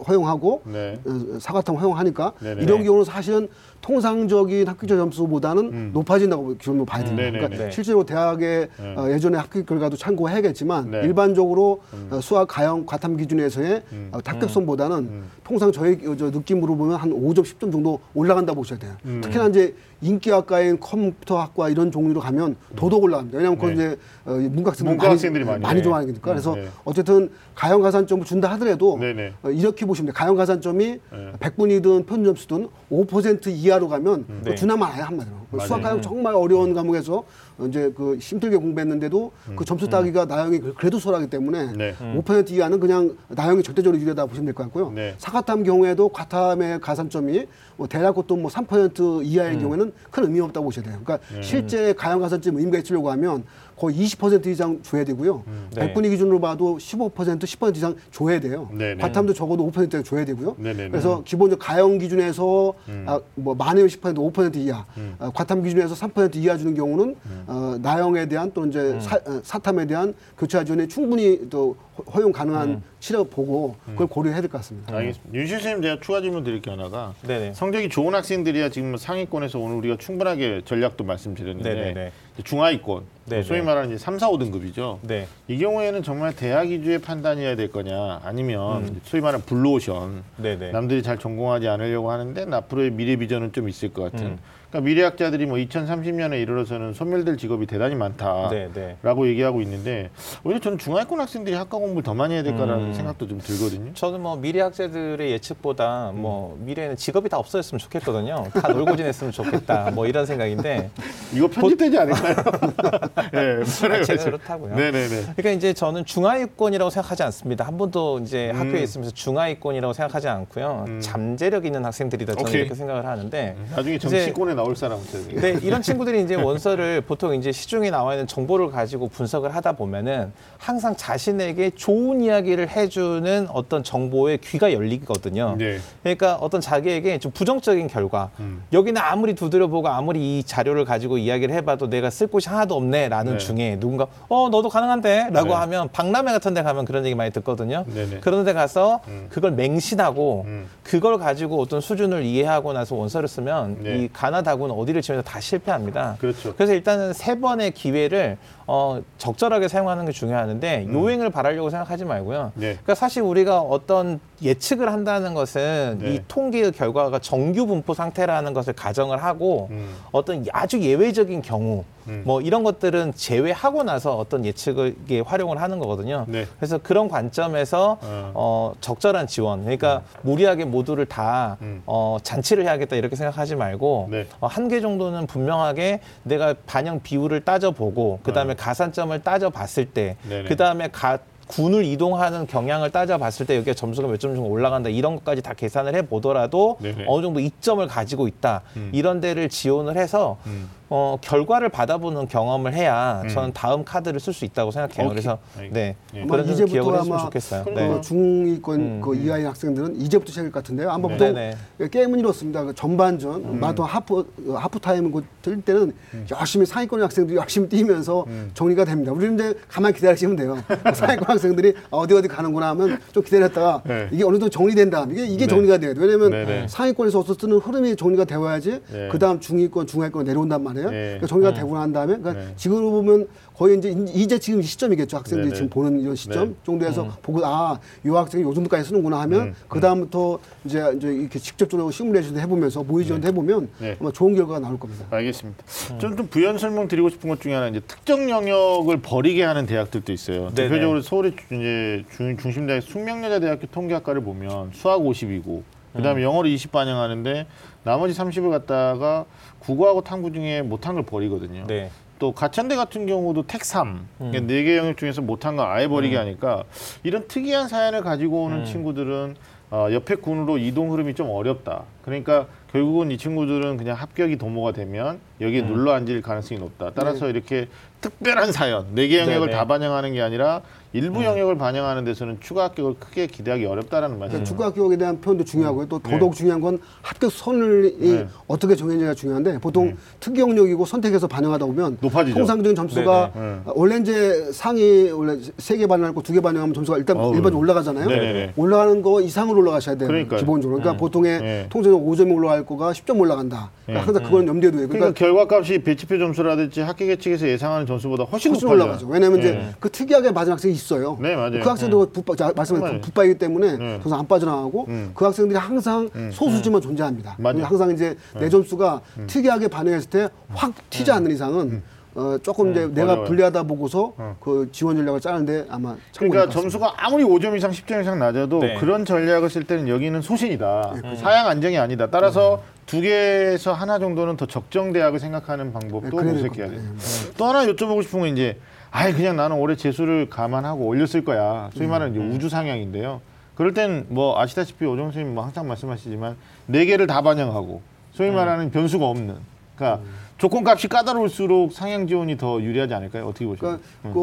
허용하고 네. 어, 사과탕 허용하니까. 이런 경우는 사실은 통상적인 학교적 점수보다는 높아진다고 기준으로 봐야 됩니다. 네네네. 그러니까 네. 실제로 대학의 네. 어, 예전에 학교 결과도 참고해야겠지만 네. 일반적으로 어, 수학 가형 과탐 기준에서의 어, 합격선보다는 통상 저희 어, 저 느낌으로 보면 한 5점 10점 정도 올라간다 고 보셔야 돼요. 특히나 이제 인기학과인 컴퓨터학과 이런 종류로 가면 더더욱 올라갑니다. 왜냐하면 그건 네. 이제 어, 문과학생들 문과 학생들이 많이 많이 네. 좋아하니까 그래서 네. 어쨌든 가형 가산점을 준다 하더라도 네네. 어, 이렇게 보시면 돼요. 가형 가산점이 네. 100분이든 평점수든 5% 이하 로 가면 네. 주나만 아예 한마디로 맞아요. 수학 가형 정말 어려운 과목에서 어, 이제 그 힘들게 공부했는데도 그 점수 따기가 나영이 그래도 수월하기 때문에 네. 5% 4% 이하는 그냥 나영이 절대적으로 유리하다 보시면 될 것 같고요. 네. 사카탐 경우에도 과탐의 가산점이 뭐 대략 것도 뭐 3% 이하의 음. 경우에는 큰 의미 없다고 보셔야 돼요. 그러니까 네. 실제 가용 가산점 의미가 있으려고 하면 거의 20% 이상 줘야 되고요. 네. 100분위 기준으로 봐도 15% 10% 이상 줘야 돼요. 네, 네. 과탐도 적어도 5% 줘야 되고요. 네, 네, 네. 그래서 기본적으로 가용 기준에서 아, 뭐 만회율 10% 5% 이하, 음. 아, 과탐 기준에서 3% 이하 주는 경우는 어, 나형에 대한 또는 이제 음. 사, 어, 사탐에 대한 교차 지원에 충분히 또 허- 허용 가능한 음. 치료 보고 그걸 고려해야 될 것 같습니다. 알겠습니다. 윤 선생님 제가 추가 질문 드릴 게 하나가 네네. 성적이 좋은 학생들이야 지금 상위권에서 오늘 우리가 충분하게 전략도 말씀드렸는데 네네네. 이제 중하위권 네네. 소위 말하는 이제 3, 4, 5등급이죠. 네. 이 경우에는 정말 대학 위주의 판단이어야 될 거냐 아니면 소위 말하는 블루오션 음. 네네. 남들이 잘 전공하지 않으려고 하는데 앞으로의 미래 비전은 좀 있을 것 같은 음. 그러니까 미래학자들이 뭐 2030년에 이르러서는 소멸될 직업이 대단히 많다. 네네. 라고 얘기하고 있는데 오히려 저는 중하위권 학생들이 학과 공부를 더 많이 해야 될까라는 음. 생각도 좀 들거든요. 저는 뭐 미래 학생들의 예측보다 뭐 미래에는 직업이 다 없어졌으면 좋겠거든요. 다 놀고 지냈으면 좋겠다. 뭐 이런 생각인데 이거 편집되지 않을까요? 예, 아, 제가 그렇다고요. 네네네. 그러니까 이제 저는 중하위권이라고 생각하지 않습니다. 한 번도 이제 음. 학교에 있으면서 중하위권이라고 생각하지 않고요. 잠재력 있는 학생들이다 저는 오케이. 이렇게 생각을 하는데 나중에 이제 정치권에 나올 사람은. 네, 이런 친구들이 이제 원서를 보통 이제 시중에 나와 있는 정보를 가지고 분석을 하다 보면은 항상 자신에게 좋은 이야기를 해 주는 어떤 정보에 귀가 열리거든요. 네. 그러니까 어떤 자기에게 좀 부정적인 결과, 음. 여기는 아무리 두드려보고 아무리 이 자료를 가지고 이야기를 해봐도 내가 쓸 곳이 하나도 없네라는 네. 중에 누군가 어 너도 가능한데라고 네. 하면 박람회 같은 데 가면 그런 얘기 많이 듣거든요. 네네. 그런 데 가서 음. 그걸 맹신하고 음. 그걸 가지고 어떤 수준을 이해하고 나서 원서를 쓰면 네. 이 가나다군 어디를 치면서 다 실패합니다. 그렇죠. 그래서 일단은 세 번의 기회를 어, 적절하게 사용하는 게 중요하는데 요행을 바라려고 생각하지 말고요. 음. 네. 그러니까 사실 우리가 어떤 예측을 한다는 것은 네. 이 통계의 결과가 정규 분포 상태라는 것을 가정을 하고 음. 어떤 아주 예외적인 경우 음. 뭐 이런 것들은 제외하고 나서 어떤 예측을 이게 활용을 하는 거거든요. 네. 그래서 그런 관점에서 어. 어, 적절한 지원, 그러니까 무리하게 모두를 다 음. 어, 잔치를 해야겠다 이렇게 생각하지 말고 네. 어, 한 개 정도는 분명하게 내가 반영 비율을 따져보고 그 다음에 가산점을 따져봤을 때. 그 다음에 가 군을 이동하는 경향을 따져봤을 때 여기가 점수가 몇 점 정도 올라간다 이런 것까지 다 계산을 해보더라도 네네. 어느 정도 이점을 가지고 있다 음. 이런 데를 지원을 해서 음. 어, 결과를 받아보는 경험을 해야 음. 저는 다음 카드를 쓸 수 있다고 생각해요. 오케이. 그래서. 네 예. 그런 아마 좀 이제부터 기억을 했으면 아마 좋겠어요. 네. 그 중위권 음, 그 음. 이하의 학생들은 이제부터 시작일 것 같은데요. 아마 네. 보통 네네. 게임은 이렇습니다. 그 전반전 마토 하프 하프 타임 뛸 때는 열심히 상위권 학생들이 열심히 뛰면서 정리가 됩니다. 우리는 이제 가만 히 기다리시면 돼요. 상위권 학생들이 어디 어디 가는구나 하면 좀 기다렸다가 네. 이게 어느 정도 정리된다. 이게 이게 네. 정리가 돼요. 왜냐하면 네네. 상위권에서 어쨌든 흐름이 정리가 되어야지 네. 그 다음 중위권, 중하위권 내려온단 말이에요. 네. 그러니까 정리가 되고 난 다음에 그러니까 네. 지금으로 보면 거의 이제 이제 지금 시점이겠죠. 학생들이 네네. 지금 보는 이런 시점 네. 정도에서 보고 아, 이 학생이 요 정도까지 쓰는구나 하면 음, 그 다음부터 이제 이제 이렇게 직접적으로 시뮬레이션도 해보면서 모의 지원도 해보면 네. 아마 좋은 결과가 나올 겁니다. 알겠습니다. 저는 좀 부연 설명 드리고 싶은 것 중에 하나 이제 특정 영역을 버리게 하는 대학들도 있어요. 네네. 대표적으로 서울의 주- 이제 중, 중심대학 숙명여자대학교 통계학과를 보면 수학 50이고 그다음에 영어를 20 반영하는데 나머지 30을 갖다가 국어하고 탐구 중에 못한 걸 버리거든요. 네. 또 가천대 같은 경우도 택 3, 그러니까 네개 영역 중에서 못한 거 아예 버리게 하니까 이런 특이한 사연을 가지고 오는 친구들은 어, 옆에 군으로 이동 흐름이 좀 어렵다. 그러니까 결국은 이 친구들은 그냥 합격이 도모가 되면 여기에 눌러 앉을 가능성이 높다. 따라서 이렇게 특별한 사연, 네 개 영역을 네네. 다 반영하는 게 아니라 일부 영역을 반영하는 데서는 추가 합격을 크게 기대하기 어렵다라는 말씀. 그러니까 추가 교육에 대한 표현도 중요하고요. 또 더더욱 중요한 건 합격 선을 이 네. 어떻게 정해지냐가 중요한데 보통 특기 영역이고 선택해서 반영하다 보면 높아지죠. 통상적인 점수가. 네. 어, 원래 이제 상위 원래 세 개 반영하고 두 개 반영하면 점수가 일단 어우. 일반적으로 올라가잖아요. 네네네. 올라가는 거 이상으로 올라가셔야 돼요. 그러니까요. 기본적으로. 그러니까 보통의 네. 통상적으로 5점이 올라갈 거가 10점 올라간다. 그러니까 네. 항상 그건 염두에 둬요. 그러니까 그러니까 결과값이 배치표 점수라든지 학교 계측에서 예상하는 점수보다 훨씬, 훨씬 높아져요. 올라가죠. 왜냐하면 네. 이제 그 특이하게 맞은 학생이 있어요. 네, 맞아요. 그 학생도 붙바, 자, 말씀하신 정말. 붙바이기 때문에 네. 그래서 안 빠져나가고 음. 그 학생들이 항상 소수지만 존재합니다. 맞아요. 음. 항상 이제 내 점수가 특이하게 반응했을 때 확 튀지 않는 이상은 어, 조금 이제 내가 어려워요. 불리하다 보고서 그 지원 전략을 짜는데 아마 그러니까. 점수가 아무리 5점 이상, 10점 이상 낮아도 네. 그런 전략을 쓸 때는 여기는 소신이다. 사양 안정이 아니다. 따라서 두 개에서 하나 정도는 더 적정 대학을 생각하는 방법도 네, 모색해야 돼요. 겁니다. 또 하나 여쭤보고 싶은 건 이제 아예 그냥 나는 올해 재수를 감안하고 올렸을 거야. 소위 말하는 이제 우주 상향인데요. 그럴 땐 뭐 아시다시피 오정 선생님 뭐 항상 말씀하시지만 네 개를 다 반영하고 소위 말하는 변수가 없는. 그러니까 조건값이 까다로울수록 상향 지원이 더 유리하지 않을까요? 어떻게 보십니까? 그러니까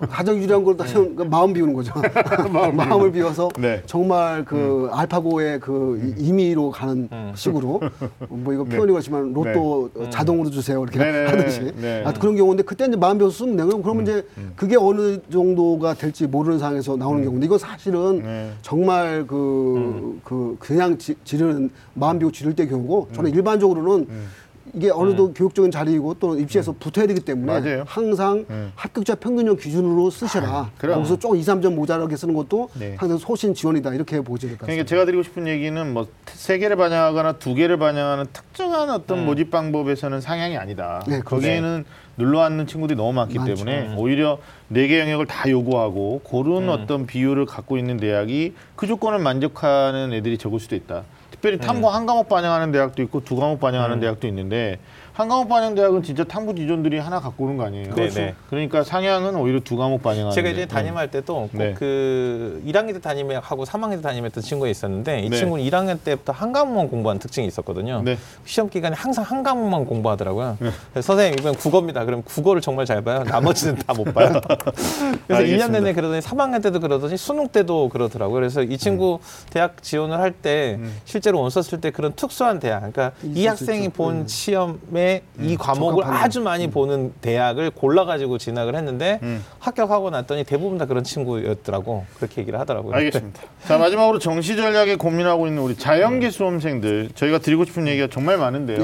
그 가장 유리한 걸 따지면 그 마음 비우는 거죠. 마음 을 비워서 네. 정말 그 알파고의 그 이- 임의로 가는 식으로 뭐 이거 표현이 그렇지만 로또 어, 자동으로 주세요. 이렇게 네네. 하듯이. 네. 아, 그런 경우인데 그때 이제 마음 비워서 쓰면 되고 그러면 이제 그게 어느 정도가 될지 모르는 상황에서 나오는 경우인데 이거 사실은 네. 정말 그, 그 그냥 지, 지르는 마음 비우고 지를 때 경우고 저는 일반적으로는 이게 어느 정도 교육적인 자리이고 또 입시에서 붙어야 되기 때문에 맞아요. 항상 합격자 평균형 기준으로 쓰시라. 그럼. 거기서 조금 2, 3점 모자라게 쓰는 것도 네. 항상 소신 지원이다. 이렇게 보셔야 될것 그러니까 같습니다. 제가 드리고 싶은 얘기는 뭐 세 개를 반영하거나 두 개를 반영하는 특정한 어떤 모집 방법에서는 상향이 아니다. 네, 그렇죠. 거기에는 눌러 앉는 친구들이 너무 많기 많죠. 때문에 오히려 네 개 영역을 다 요구하고 그런 어떤 비율을 갖고 있는 대학이 그 조건을 만족하는 애들이 적을 수도 있다. 특별히 탐구 한 과목 반영하는 대학도 있고 두 과목 반영하는 대학도 있는데 한 과목 반영 대학은 진짜 탐구 지존들이 하나 갖고 오는 거 아니에요. 그렇죠. 네네. 그러니까 상향은 오히려 두 과목 반영하는. 제가 이제 데. 담임할 때도 네. 꼭그 1학년 때 담임하고 3학년 때 담임했던 친구가 있었는데 이 네. 친구는 1학년 때부터 한 과목만 공부한 특징이 있었거든요. 네. 시험 기간에 항상 한 과목만 공부하더라고요. 그래서 선생님 이번 국어입니다. 그럼 국어를 정말 잘 봐요. 나머지는 다 못 봐요. 그래서 1년 알겠습니다. 내내 그러더니 3학년 때도 그러더니 수능 때도 그러더라고요. 그래서 이 친구 대학 지원을 할때 실제로 원 썼을 때 그런 특수한 대학, 그러니까 이 학생이 있죠. 본 시험에 이 과목을 적합한 아주 많이 보는 대학을 골라가지고 진학을 했는데 음. 합격하고 났더니 대부분 다 그런 친구였더라고 그렇게 얘기를 하더라고요. 알겠습니다. 자 마지막으로 정시 전략에 고민하고 있는 우리 자연계 수험생들 저희가 드리고 싶은 얘기가 정말 많은데요.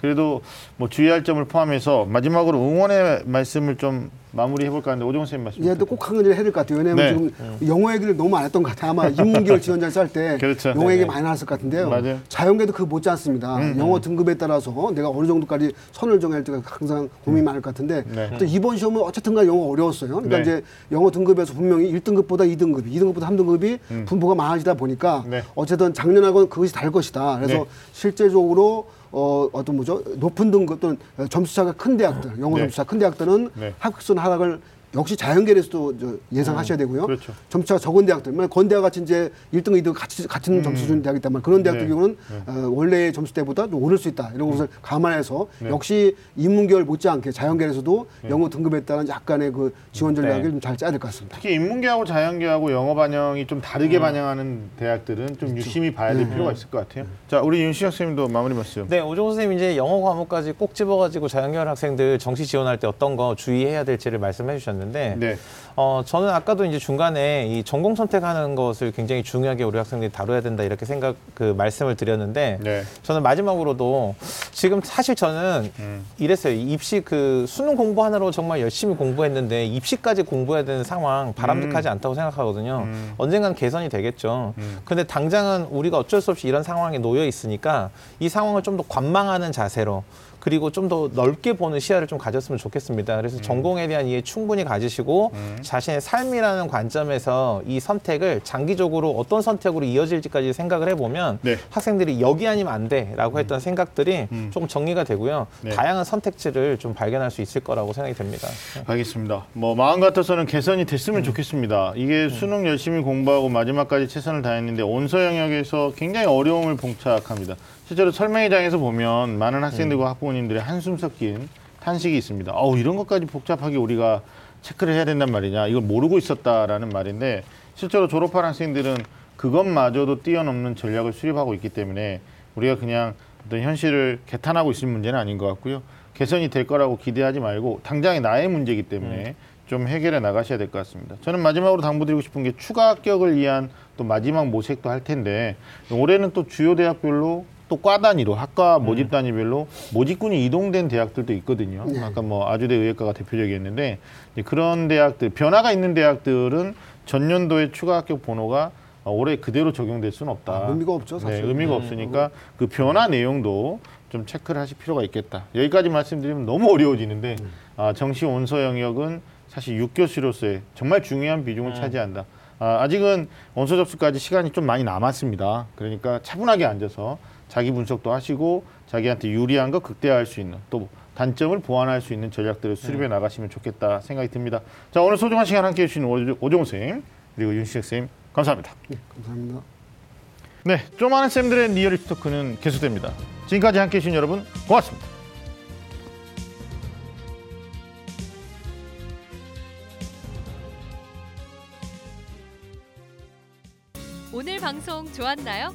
예. 그래도 뭐 주의할 점을 포함해서 마지막으로 응원의 말씀을 좀 마무리해 볼까 하는데 오정훈 선생님 말씀. 얘도 꼭 하는 일을 해야 될 것 같아요. 왜냐하면 네. 지금 영어 얘기를 너무 안 했던 것 같아요. 아마 인문계열 지원자를 쌀때 그렇죠. 영어 얘기 네네. 많이 나왔을 것 같은데요. 맞아요. 음, 자연계도 그 못지 않습니다. 영어 등급에 따라서 내가 어느 정도까지 선을 정할 때가 항상 고민이 많을 것 같은데 네. 또 이번 시험은 어쨌든간 영어 어려웠어요. 그러니까 네. 이제 영어 등급에서 분명히 1등급보다 2등급, 2등급보다 3등급이 분포가 많아지다 보니까 음. 네. 어쨌든 작년하고는 그것이 다를 것이다. 그래서 네. 실제적으로 어, 어떤 뭐죠? 높은 등급 또는 점수차가 큰 대학들, 영어 네. 점수차 큰 대학들은 네. 합격선 하락을 역시 자연계에서도 저 예상하셔야 되고요. 그렇죠. 점수차가 적은 대학들, 뭐 건대와 같이 이제 1등, 2등 같이 같은 점수 주는 대학이기 때문에 그런 대학들 음. 네. 경우는 어, 원래 점수대보다 좀 오를 수 있다 이런 것을 감안해서 네. 역시 인문계열 못지않게 자연계에서도 영어 등급에 따른 약간의 그 지원 전략을 네. 좀잘 짜야 될 것 같습니다. 특히 인문계하고 자연계하고 영어 반영이 좀 다르게 반영하는 대학들은 좀 유심히 봐야 될 필요가 있을 것 같아요. 자 우리 윤시혁 선생님도 마무리 말씀. 네, 오종호 선생님 이제 영어 과목까지 꼭 집어가지고 자연계열 학생들 정시 지원할 때 어떤 거 주의해야 될지를 말씀해 주셨는데 네. 어, 저는 아까도 이제 중간에 이 전공 선택하는 것을 굉장히 중요하게 우리 학생들이 다뤄야 된다 이렇게 생각 그 말씀을 드렸는데 네. 저는 마지막으로도 지금 사실 저는 음. 이랬어요. 입시 그 수능 공부하느라고 정말 열심히 공부했는데 입시까지 공부해야 되는 상황 바람직하지 음. 않다고 생각하거든요. 언젠간 개선이 되겠죠. 근데 당장은 우리가 어쩔 수 없이 이런 상황에 놓여 있으니까 이 상황을 좀 더 관망하는 자세로 그리고 좀 더 넓게 보는 시야를 좀 가졌으면 좋겠습니다. 그래서 음. 전공에 대한 이해 충분히 가지시고 자신의 삶이라는 관점에서 이 선택을 장기적으로 어떤 선택으로 이어질지까지 생각을 해보면 네. 음. 학생들이 여기 아니면 안 돼라고 했던 생각들이 조금 정리가 되고요. 네. 다양한 선택지를 좀 발견할 수 있을 거라고 생각이 됩니다. 알겠습니다. 뭐 마음 같아서는 개선이 됐으면 좋겠습니다. 이게 수능 열심히 공부하고 마지막까지 최선을 다했는데 온서 영역에서 굉장히 어려움을 봉착합니다. 실제로 설명회장에서 보면 많은 학생들과 학부모님들의 한숨 섞인 탄식이 있습니다. 어우 이런 것까지 복잡하게 우리가 체크를 해야 된단 말이냐. 이걸 모르고 있었다라는 말인데 실제로 졸업한 학생들은 그것마저도 뛰어넘는 전략을 수립하고 있기 때문에 우리가 그냥 어떤 현실을 개탄하고 있을 문제는 아닌 것 같고요. 개선이 될 거라고 기대하지 말고 당장의 나의 문제이기 때문에 좀 해결해 나가셔야 될 것 같습니다. 저는 마지막으로 당부드리고 싶은 게 추가 합격을 위한 또 마지막 모색도 할 텐데 올해는 또 주요 대학별로 또 과 단위로 학과 모집 단위별로 모집군이 이동된 대학들도 있거든요. 네. 아까 뭐 아주대 의예과가 대표적이었는데 이제 그런 대학들 변화가 있는 대학들은 전년도의 추가 합격 번호가 어, 올해 그대로 적용될 수는 없다. 아, 의미가 없죠, 사실. 네, 의미가 없으니까 그 변화 내용도 좀 체크를 하실 필요가 있겠다. 여기까지 말씀드리면 너무 어려워지는데 아, 정시 원서 영역은 사실 6교시로서의 정말 중요한 비중을 차지한다. 아, 아직은 원서 접수까지 시간이 좀 많이 남았습니다. 그러니까 차분하게 앉아서 자기 분석도 하시고 자기한테 유리한 거 극대화할 수 있는 또 단점을 보완할 수 있는 전략들을 수립해 나가시면 좋겠다 생각이 듭니다. 자 오늘 소중한 시간 함께해 주신 오종호 선생님 그리고 윤시tek 선생님 감사합니다. 네, 감사합니다. 네, 좀 아는 쌤들의 리얼리티 토크는 계속됩니다. 지금까지 함께해 주신 여러분 고맙습니다. 오늘 방송 좋았나요?